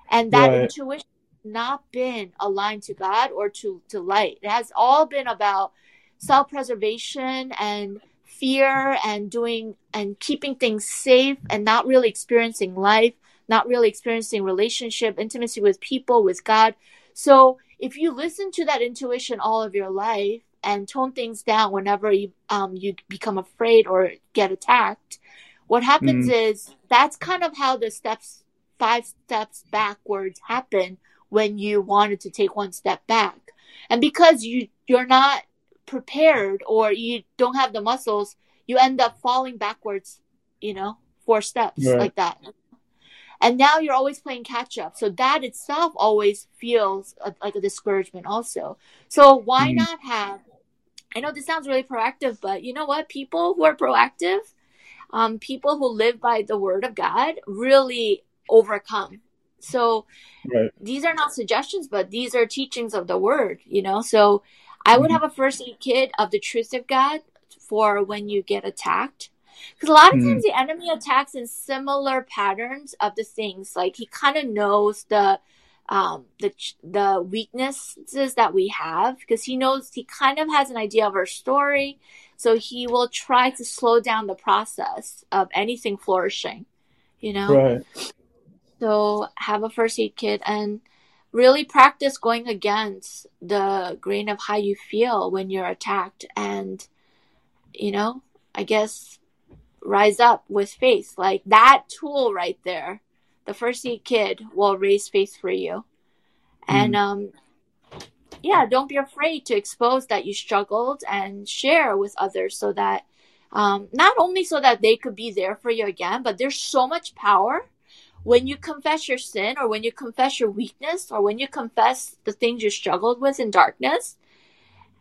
And that Right. intuition has not been aligned to God or to, to light. It has all been about self preservation and fear and doing and keeping things safe and not really experiencing life not really experiencing relationship, intimacy with people, with God. So if you listen to that intuition all of your life and tone things down whenever you um you become afraid or get attacked, what happens is that's kind of how the steps five steps backwards happen when you wanted to take one step back. And because you you're not prepared or you don't have the muscles, you end up falling backwards, you know, four steps Right. like that and now you're always playing catch up so that itself always feels a, like a discouragement also so why Mhm. not have i know this sounds really proactive but you know what people who are proactive um, people who live by the word of god really overcome so Right. these are not suggestions but these are teachings of the word you know so i would Mhm. have a first aid kit of the truth of god for when you get attacked because a lot of Mhm. times the enemy attacks in similar patterns of the things. Like he kind of knows the um the the weaknesses that we have because he knows he kind of has an idea of our story. So he will try to slow down the process of anything flourishing. You know? Right. So have a first aid kit and really practice going against the grain of how you feel when you're attacked and you know, I guess rise up with faith. Like that tool right there, the first aid kit will raise faith for you. And um yeah, don't be afraid to expose that you struggled and share with others so that Um, not only so that they could be there for you again, but there's so much power when you confess your sin or when you confess your weakness or when you confess the things you struggled with in darkness.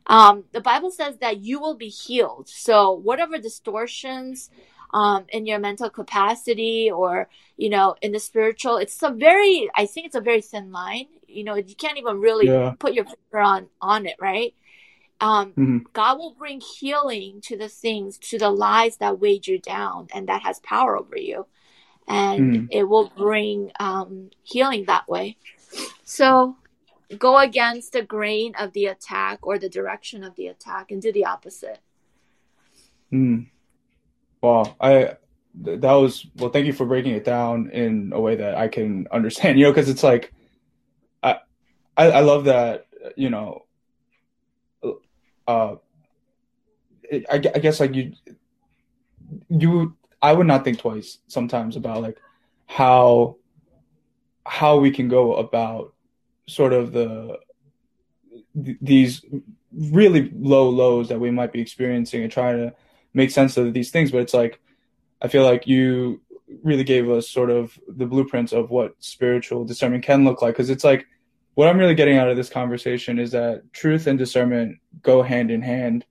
Um, the Bible says that you will be healed. So whatever distortions, um, in your mental capacity or you know in the spiritual it's a very i think it's a very thin line you know you can't even really Yeah. put your finger on on it right um Mhm. god will bring healing to the things to the lies that weighed you down and that has power over you and Mm. it will bring um healing that way so go against the grain of the attack or the direction of the attack and do the opposite Mm. Wow. I that was well, thank you for breaking it down in a way that I can understand, you know, because it's like I, I I love that, you know, uh I, I guess like you you I would not think twice sometimes about like how how we can go about sort of the th- these really low lows that we might be experiencing and trying to make sense of these things but it's like i feel like you really gave us sort of the blueprints of what spiritual discernment can look like because it's like what i'm really getting out of this conversation is that truth and discernment go hand in hand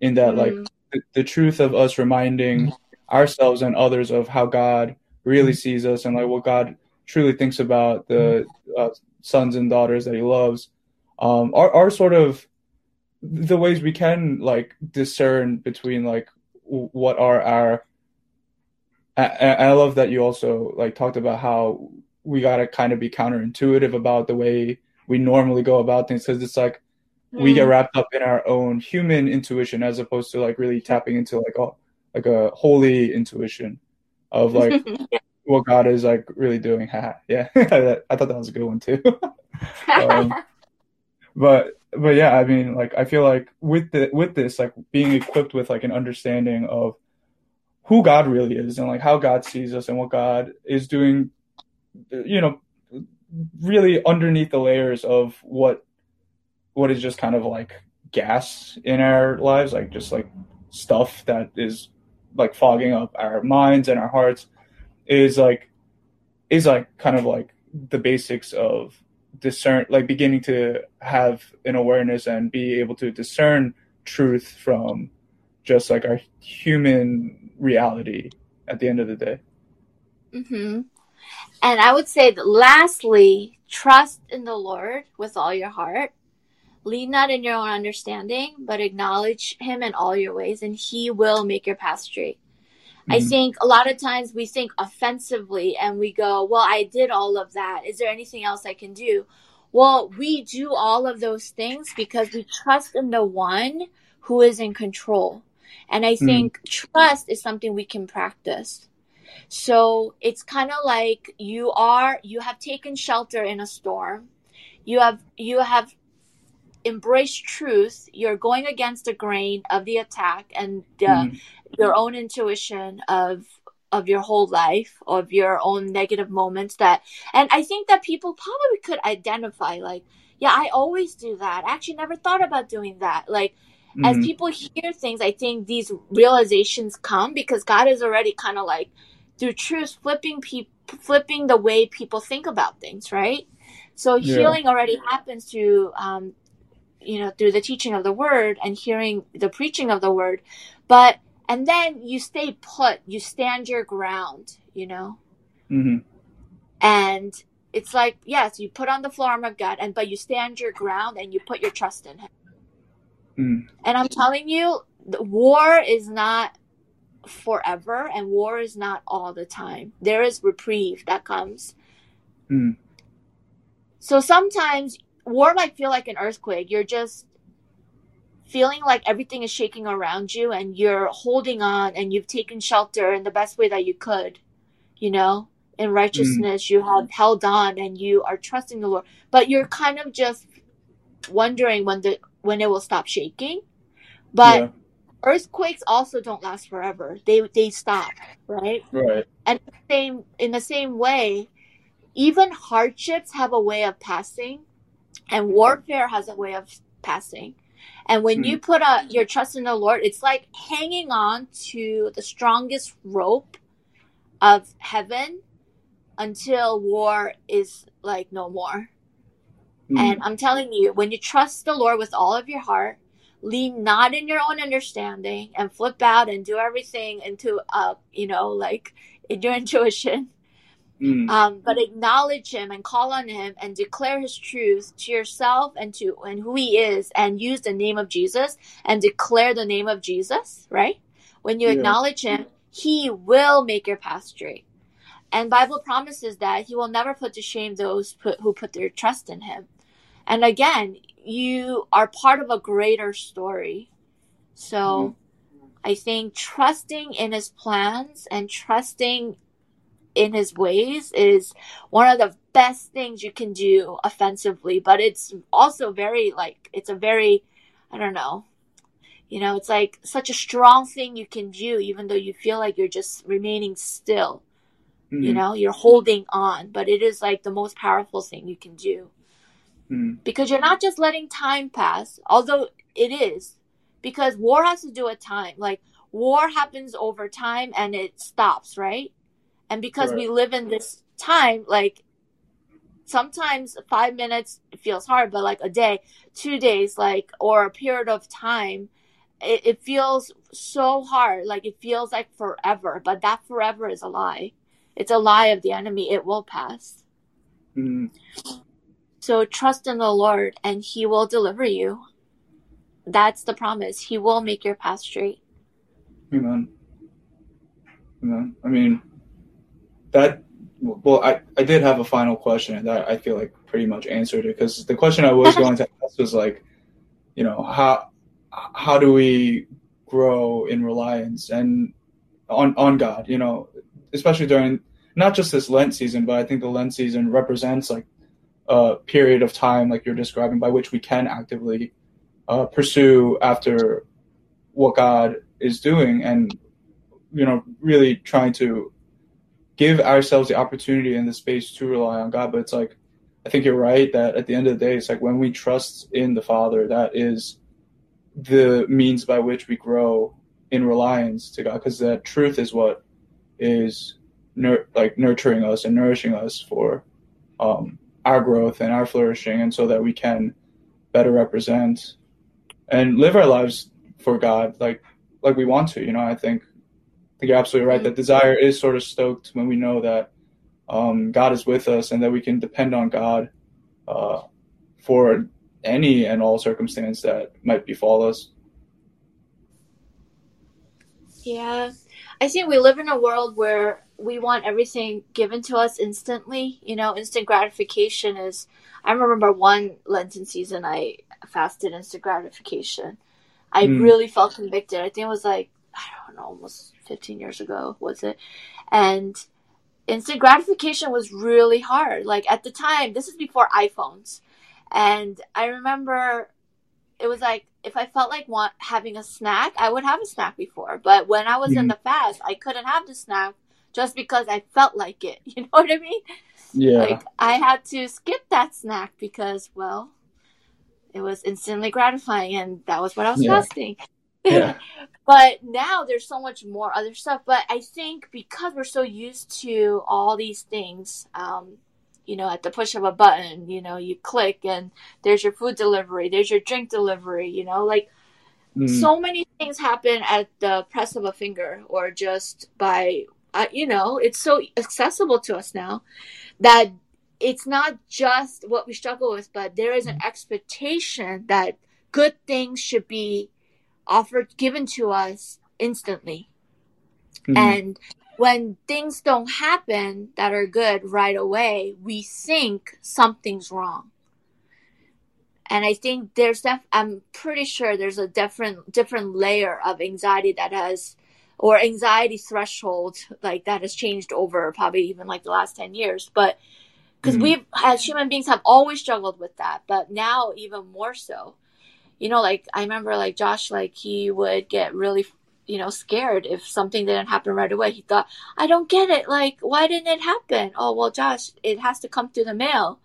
in that like Mm. the, the truth of us reminding ourselves and others of how god really sees us and like what god truly thinks about the uh, sons and daughters that he loves. Um are, are sort of the ways we can like discern between like what are our and I love that you also like talked about how we gotta kind of be counterintuitive about the way we normally go about things because it's like we get Mm. wrapped up in our own human intuition as opposed to like really tapping into like a like a holy intuition of like what God is like really doing. Yeah, I thought that was a good one too. um, but but yeah, I mean, like I feel like with the with this, like being equipped with like an understanding of who God really is and like how God sees us and what God is doing, you know, really underneath the layers of what what is just kind of like gas in our lives, like just like stuff that is like fogging up our minds and our hearts is like is like kind of like the basics of discern like beginning to have an awareness and be able to discern truth from just like our human reality at the end of the day Mm-hmm. And I would say that lastly, trust in the Lord with all your heart. Lean not in your own understanding, but acknowledge Him in all your ways, and He will make your path straight. I Mhm. think a lot of times we think offensively and we go, Well, I did all of that. Is there anything else I can do? Well, we do all of those things because we trust in the one who is in control. And I Mm. think trust is something we can practice. So it's kind of like you are you have taken shelter in a storm. You have you have embraced truth. You're going against the grain of the attack and the, Mhm. your own intuition of of your whole life of your own negative moments that and I think that people probably could identify like yeah, I always do that. I actually never thought about doing that. Like as Mhm. people hear things, I think these realizations come because God is already kind of like through truth flipping people flipping the way people think about things, right? So Yeah. healing already happens through um you know through the teaching of the word and hearing the preaching of the word. But and then you stay put, you stand your ground, you know? Mhm. And it's like, yes, you put on the full armor of God and but you stand your ground and you put your trust in him. Mm. And I'm telling you, the war is not forever and war is not all the time. There is reprieve that comes. Mm. So sometimes war might feel like an earthquake. You're just feeling like everything is shaking around you and you're holding on and you've taken shelter in the best way that you could, you know? In mm. righteousness, you have held on and you are trusting the Lord. But you're kind of just wondering when the when it will stop shaking. But yeah earthquakes also don't last forever. They they stop, right? right And same in the same way, even hardships have a way of passing, and warfare has a way of passing. And when Mm. you put a, your trust in the Lord, it's like hanging on to the strongest rope of heaven until war is like no more. Mm. And I'm telling you, when you trust the Lord with all of your heart, lean not in your own understanding and flip out and do everything into uh, you know, like in your intuition. Mm. Um, but acknowledge him and call on him and declare his truth to yourself and to and who he is and use the name of Jesus and declare the name of Jesus, right? When you Yeah. acknowledge him, he will make your path straight. And Bible promises that he will never put to shame those put, who put their trust in him. And again, you are part of a greater story. So I think trusting in his plans and trusting in his ways is one of the best things you can do offensively, but it's also very like it's a very I don't know. You know, it's like such a strong thing you can do even though you feel like you're just remaining still. You Mm. know, you're holding on, but it is like the most powerful thing you can do Mm. because you're not just letting time pass, although it is, because war has to do with time. Like war happens over time and it stops, right? And because we live in this time, like sometimes five minutes feels hard, but like a day, two days, like or a period of time, it, it feels so hard. Like it feels like forever, but that forever is a lie. It's a lie of the enemy. It will pass. Mm. So trust in the Lord and he will deliver you. That's the promise. He will make your path straight. Amen. Amen. I mean, that. Well, I, I did have a final question, and that I feel like pretty much answered it because the question I was going to ask was like, you know, how how do we grow in reliance and on on God? You know, especially during not just this Lent season, but I think the Lent season represents like a period of time, like you're describing, by which we can actively uh, pursue after what God is doing, and you know, really trying to give ourselves the opportunity and the space to rely on God. But it's like, I think you're right that at the end of the day, it's like when we trust in the Father, that is the means by which we grow in reliance to God, because that truth is what is nur- like nurturing us and nourishing us for um, our growth and our flourishing, and so that we can better represent and live our lives for God, like like we want to. You know, I think think you're absolutely right. That desire is sort of stoked when we know that um, God is with us and that we can depend on God uh, for any and all circumstance that might befall us. Yeah. I think we live in a world where we want everything given to us instantly. You know, instant gratification is. I remember one Lenten season I fasted instant gratification. I Mm. really felt convicted. I think it was like, I don't know, almost 15 years ago, was it? And instant gratification was really hard. Like at the time, this is before iPhones. And I remember it was like if I felt like want having a snack, I would have a snack before. But when I was in Mhm. the fast, I couldn't have the snack just because I felt like it. You know what I mean? Yeah. Like I had to skip that snack because, well, it was instantly gratifying, and that was what I was Yeah. fasting. Yeah. but now there's so much more other stuff. But I think because we're so used to all these things, um, you know, at the push of a button, you know, you click and there's your food delivery, there's your drink delivery, you know, like Mm. so many things happen at the press of a finger or just by uh, you know it's so accessible to us now that it's not just what we struggle with but there is an expectation that good things should be offered given to us instantly. Mhm. and when things don't happen that are good right away we think something's wrong. And I think there's def- I'm pretty sure there's a different different layer of anxiety that has or anxiety threshold like that has changed over probably even like the last 10 years. But because Mhm. we've as human beings have always struggled with that. But now even more so you know like i remember like josh like he would get really you know scared if something didn't happen right away he thought i don't get it like why didn't it happen oh well josh it has to come through the mail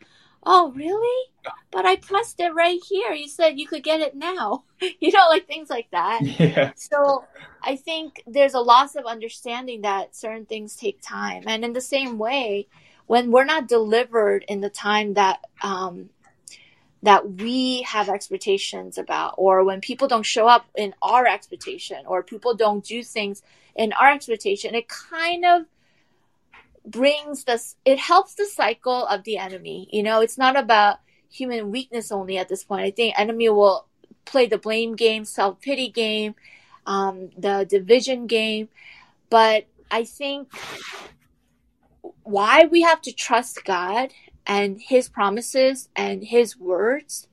oh, really? But I pressed it right here. You said you could get it now. you know, like things like that. Yeah. So I think there's a loss of understanding that certain things take time. And in the same way, when we're not delivered in the time that um, that we have expectations about, or when people don't show up in our expectation, or people don't do things in our expectation, it kind of brings this, it helps the cycle of the enemy. You know, it's not about human weakness only at this point. I think enemy will play the blame game, self pity game, um, the division game. But I think why we have to trust God and his promises and his words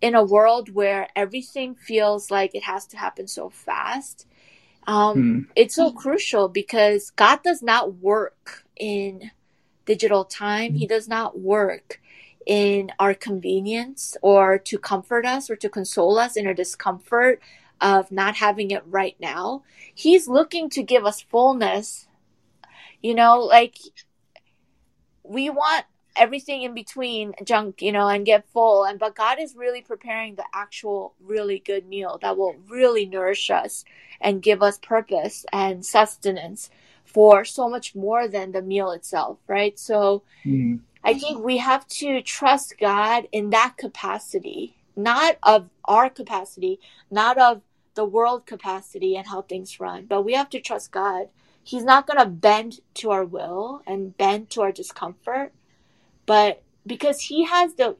in a world where everything feels like it has to happen so fast. Um, Hmm. it's so crucial because god does not work in digital time. He does not work in our convenience or to comfort us or to console us in our discomfort of not having it right now. He's looking to give us fullness. You know like we want everything in between junk, you know, and get full. And but God is really preparing the actual really good meal that will really nourish us and give us purpose and sustenance for so much more than the meal itself, right? So Hmm. I think we have to trust God in that capacity, not of our capacity, not of the world capacity and how things run, but we have to trust God. He's not going to bend to our will and bend to our discomfort, but because he has the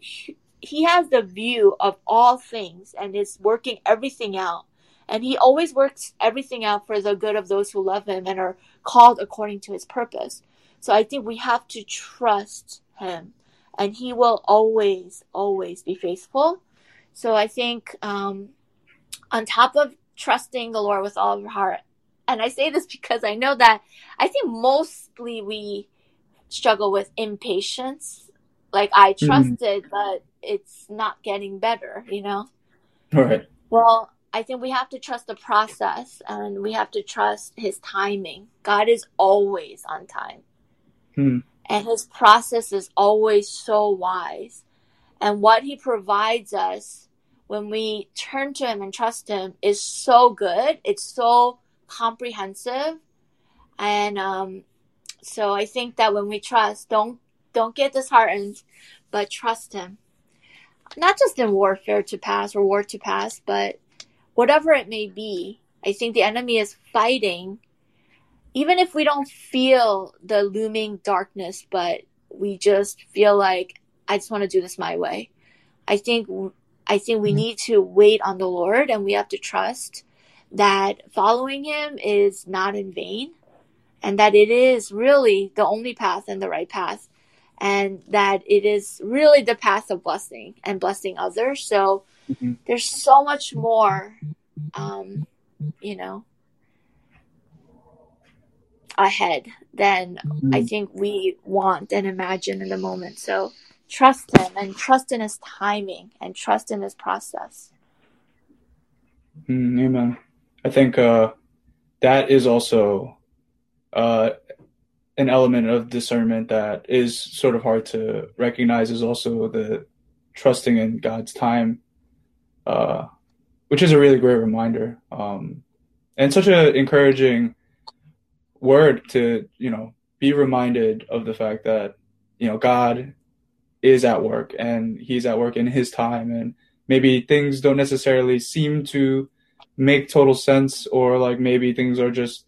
he has the view of all things and is working everything out. And he always works everything out for the good of those who love him and are called according to his purpose. So I think we have to trust him, and he will always, always be faithful. So I think, um, on top of trusting the Lord with all of our heart, and I say this because I know that I think mostly we struggle with impatience. Like I Mhm. trusted, but it's not getting better, you know? Right. Well, I think we have to trust the process and we have to trust his timing. God is always on time. Hmm. And his process is always so wise. And what he provides us when we turn to him and trust him is so good. It's so comprehensive. And um, so I think that when we trust, don't don't get disheartened, but trust him. Not just in warfare to pass or war to pass, but whatever it may be, I think the enemy is fighting, even if we don't feel the looming darkness, but we just feel like I just want to do this my way. I think I think we mm-hmm. need to wait on the Lord, and we have to trust that following Him is not in vain, and that it is really the only path and the right path, and that it is really the path of blessing and blessing others. So Mhm. there's so much more um, you know, ahead than I think we want and imagine in the moment. So trust him and trust in his timing and trust in his process. Mm, amen. I think uh, that is also uh, an element of discernment that is sort of hard to recognize. Is also the trusting in God's time, uh, which is a really great reminder, um, and such an encouraging word to you know be reminded of the fact that you know God is at work and He's at work in His time, and maybe things don't necessarily seem to make total sense or like maybe things are just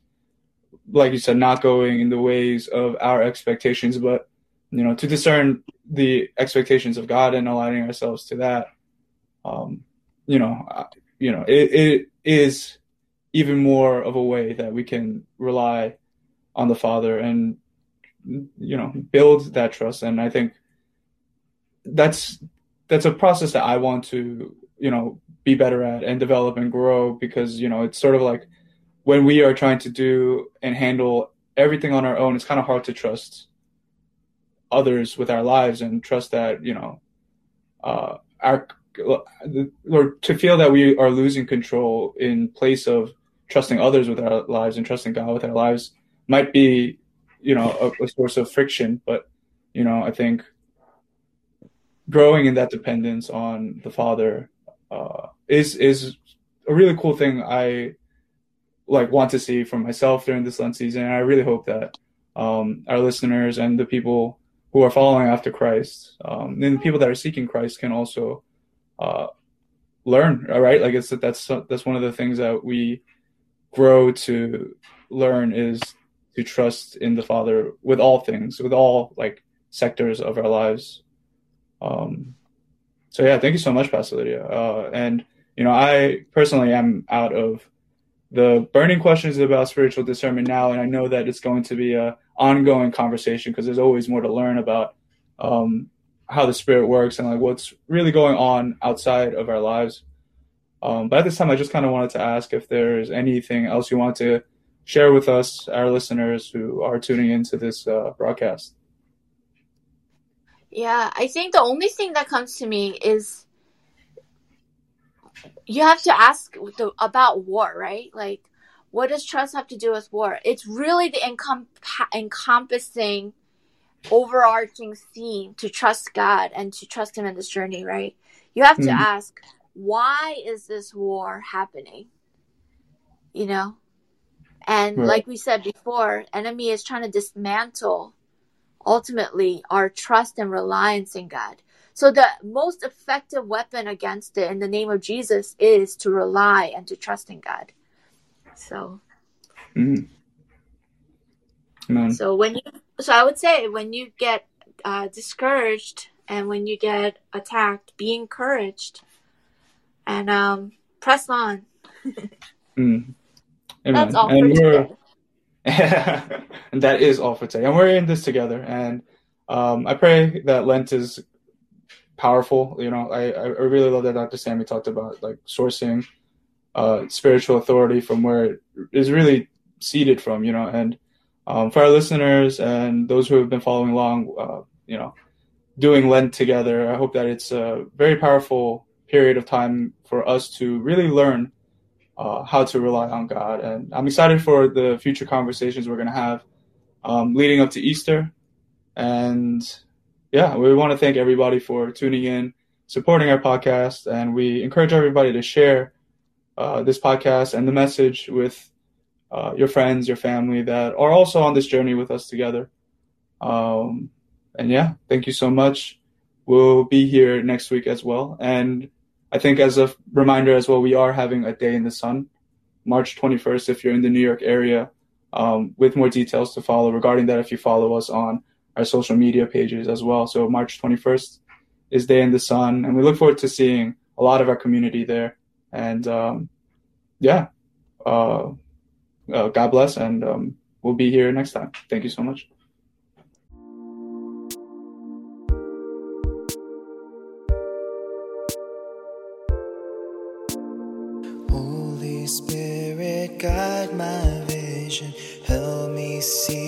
like you said not going in the ways of our expectations but you know to discern the expectations of god and aligning ourselves to that um you know uh, you know it, it is even more of a way that we can rely on the father and you know build that trust. And i think that's that's a process that i want to you know be better at and develop and grow because you know it's sort of like when we are trying to do and handle everything on our own it's kind of hard to trust others with our lives and trust that you know uh our or to feel that we are losing control in place of trusting others with our lives and trusting God with our lives might be you know a, a source of friction but you know I think growing in that dependence on the Father uh, is is a really cool thing. I like want to see for myself during this Lent season, and I really hope that um, our listeners and the people who are following after Christ, um, and the people that are seeking Christ, can also uh, learn. All right, like it's that's that's one of the things that we grow to learn is to trust in the Father with all things, with all like sectors of our lives. Um, so yeah, thank you so much, Pastor Lydia. Uh, and you know, I personally am out of the burning questions about spiritual discernment now, and I know that it's going to be a ongoing conversation because there's always more to learn about um, how the spirit works and like what's really going on outside of our lives. Um, but at this time, I just kind of wanted to ask if there's anything else you want to share with us, our listeners who are tuning into this uh, broadcast. Yeah, I think the only thing that comes to me is you have to ask the, about war, right? Like, what does trust have to do with war? It's really the encom- encompassing, overarching theme to trust God and to trust Him in this journey, right? You have to mm. ask, why is this war happening? You know? And right. like we said before, enemy is trying to dismantle ultimately our trust and reliance in God. So the most effective weapon against it in the name of Jesus is to rely and to trust in God. So mm. So when you so I would say when you get uh, discouraged and when you get attacked, be encouraged and um, press on. mm. That's all and for today. and that is all for today. And we're in this together. And um, I pray that Lent is powerful. You know, I, I really love that Dr. Sammy talked about like sourcing uh, spiritual authority from where it is really seeded from, you know, and um, for our listeners and those who have been following along, uh, you know, doing Lent together, I hope that it's a very powerful period of time for us to really learn uh, how to rely on God. And I'm excited for the future conversations we're going to have um, leading up to Easter. And yeah, we want to thank everybody for tuning in, supporting our podcast, and we encourage everybody to share uh, this podcast and the message with uh, your friends, your family that are also on this journey with us together. Um, and yeah, thank you so much. We'll be here next week as well. And I think as a reminder as well, we are having a day in the sun, March 21st, if you're in the New York area, um, with more details to follow regarding that if you follow us on our social media pages as well. So March 21st is Day in the Sun, and we look forward to seeing a lot of our community there. And um, yeah, uh, uh, God bless, and um, we'll be here next time. Thank you so much. Holy Spirit, guide my vision. Help me see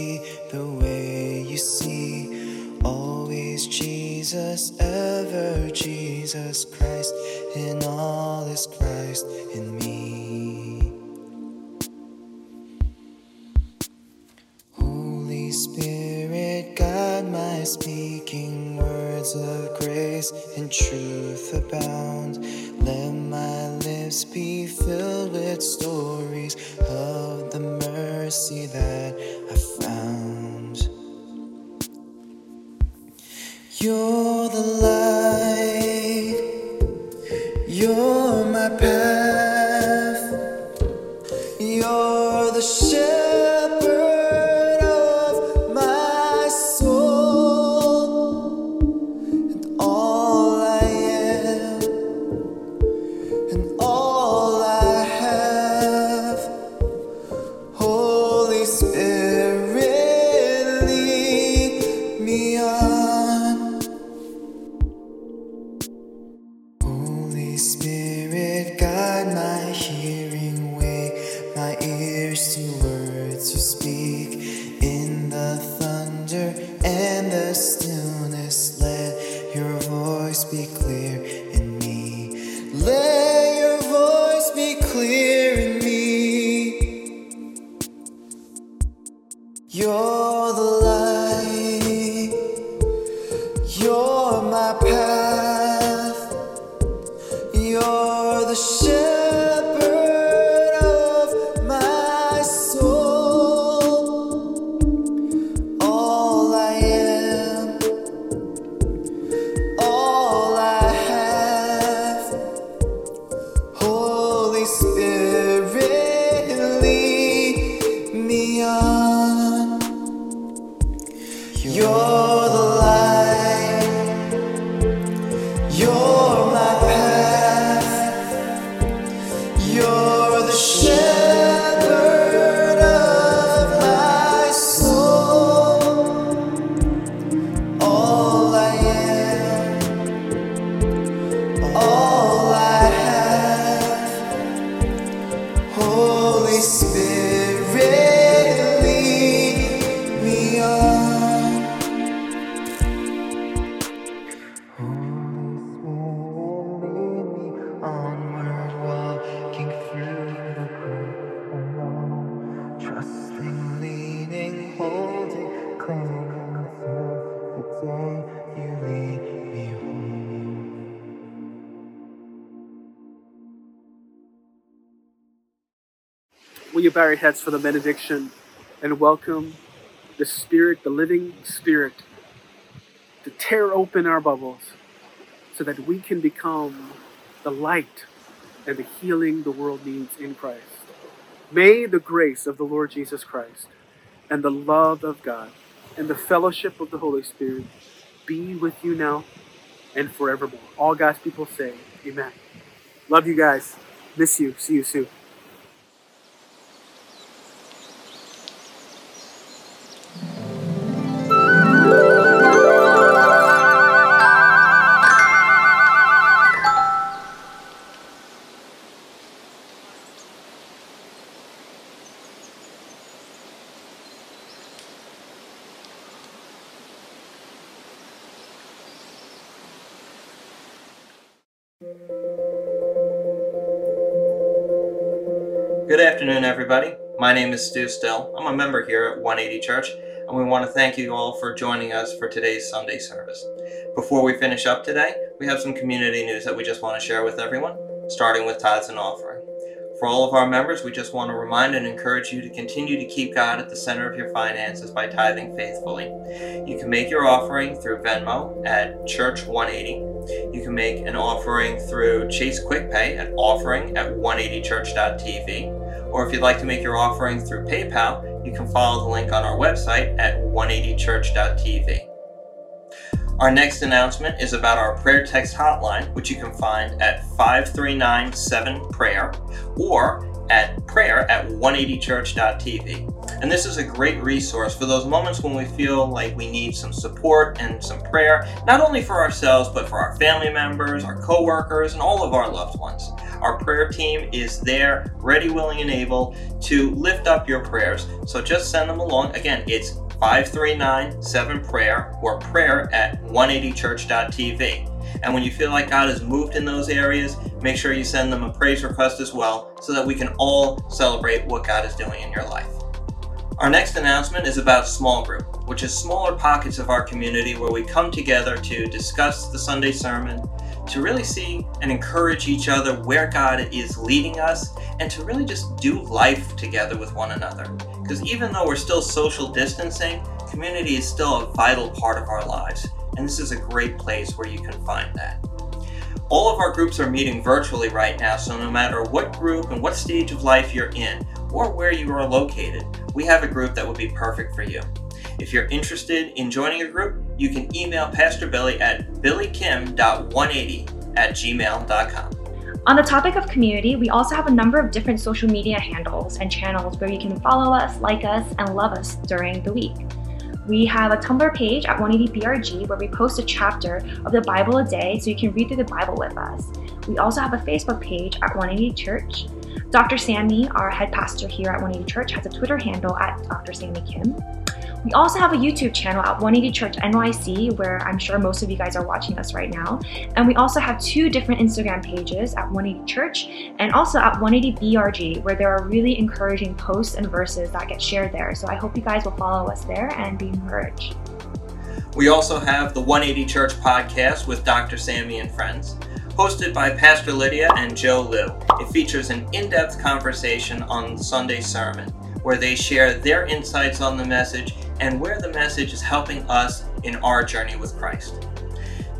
Jesus, ever Jesus Christ, in all is Christ in me. Holy Spirit, guide my speaking words of grace and truth abound. Let my lips be filled with stories of the mercy that I found. You're for the benediction and welcome the Spirit, the living Spirit, to tear open our bubbles so that we can become the light and the healing the world needs in Christ. May the grace of the Lord Jesus Christ and the love of God and the fellowship of the Holy Spirit be with you now and forevermore. All God's people say, Amen. Love you guys. Miss you. See you soon. Name is Stu Still. I'm a member here at 180 Church, and we want to thank you all for joining us for today's Sunday service. Before we finish up today, we have some community news that we just want to share with everyone, starting with tithes and offering. For all of our members, we just want to remind and encourage you to continue to keep God at the center of your finances by tithing faithfully. You can make your offering through Venmo at Church 180. You can make an offering through Chase QuickPay at offering at 180church.tv. Or if you'd like to make your offering through PayPal, you can follow the link on our website at 180church.tv. Our next announcement is about our prayer text hotline, which you can find at 5397-PRAYER or at prayer at 180church.tv. And this is a great resource for those moments when we feel like we need some support and some prayer, not only for ourselves, but for our family members, our coworkers, and all of our loved ones. Our prayer team is there, ready, willing, and able to lift up your prayers. So just send them along. Again, it's 5397-PRAYER or prayer at 180church.tv. And when you feel like God has moved in those areas, make sure you send them a praise request as well so that we can all celebrate what God is doing in your life. Our next announcement is about small group, which is smaller pockets of our community where we come together to discuss the Sunday sermon, to really see and encourage each other where God is leading us, and to really just do life together with one another. Because even though we're still social distancing, community is still a vital part of our lives, and this is a great place where you can find that. All of our groups are meeting virtually right now, so no matter what group and what stage of life you're in, or where you are located, we have a group that would be perfect for you. If you're interested in joining a group, you can email Pastor Billy at billykim.180 at gmail.com. On the topic of community, we also have a number of different social media handles and channels where you can follow us, like us, and love us during the week. We have a Tumblr page at 180BRG where we post a chapter of the Bible a day so you can read through the Bible with us. We also have a Facebook page at 180 Church. Dr. Sammy, our head pastor here at 180 Church, has a Twitter handle at Dr. Sammy Kim. We also have a YouTube channel at 180 Church NYC, where I'm sure most of you guys are watching us right now. And we also have two different Instagram pages at 180 Church and also at 180 BRG, where there are really encouraging posts and verses that get shared there. So I hope you guys will follow us there and be encouraged. We also have the 180 Church podcast with Dr. Sammy and friends, hosted by Pastor Lydia and Joe Liu. It features an in depth conversation on Sunday sermon, where they share their insights on the message and where the message is helping us in our journey with Christ.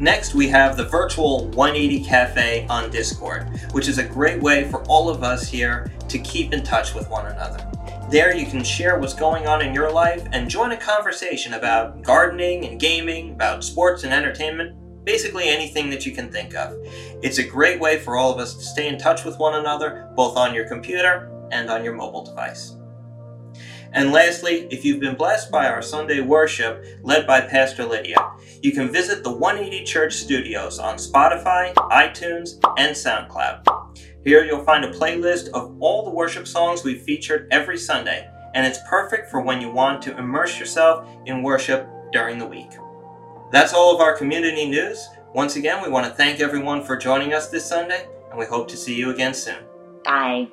Next, we have the virtual 180 Cafe on Discord, which is a great way for all of us here to keep in touch with one another. There you can share what's going on in your life and join a conversation about gardening and gaming, about sports and entertainment, basically anything that you can think of. It's a great way for all of us to stay in touch with one another, both on your computer and on your mobile device. And lastly, if you've been blessed by our Sunday worship led by Pastor Lydia, you can visit the 180 Church Studios on Spotify, iTunes, and SoundCloud. Here you'll find a playlist of all the worship songs we've featured every Sunday, and it's perfect for when you want to immerse yourself in worship during the week. That's all of our community news. Once again, we want to thank everyone for joining us this Sunday, and we hope to see you again soon. Bye.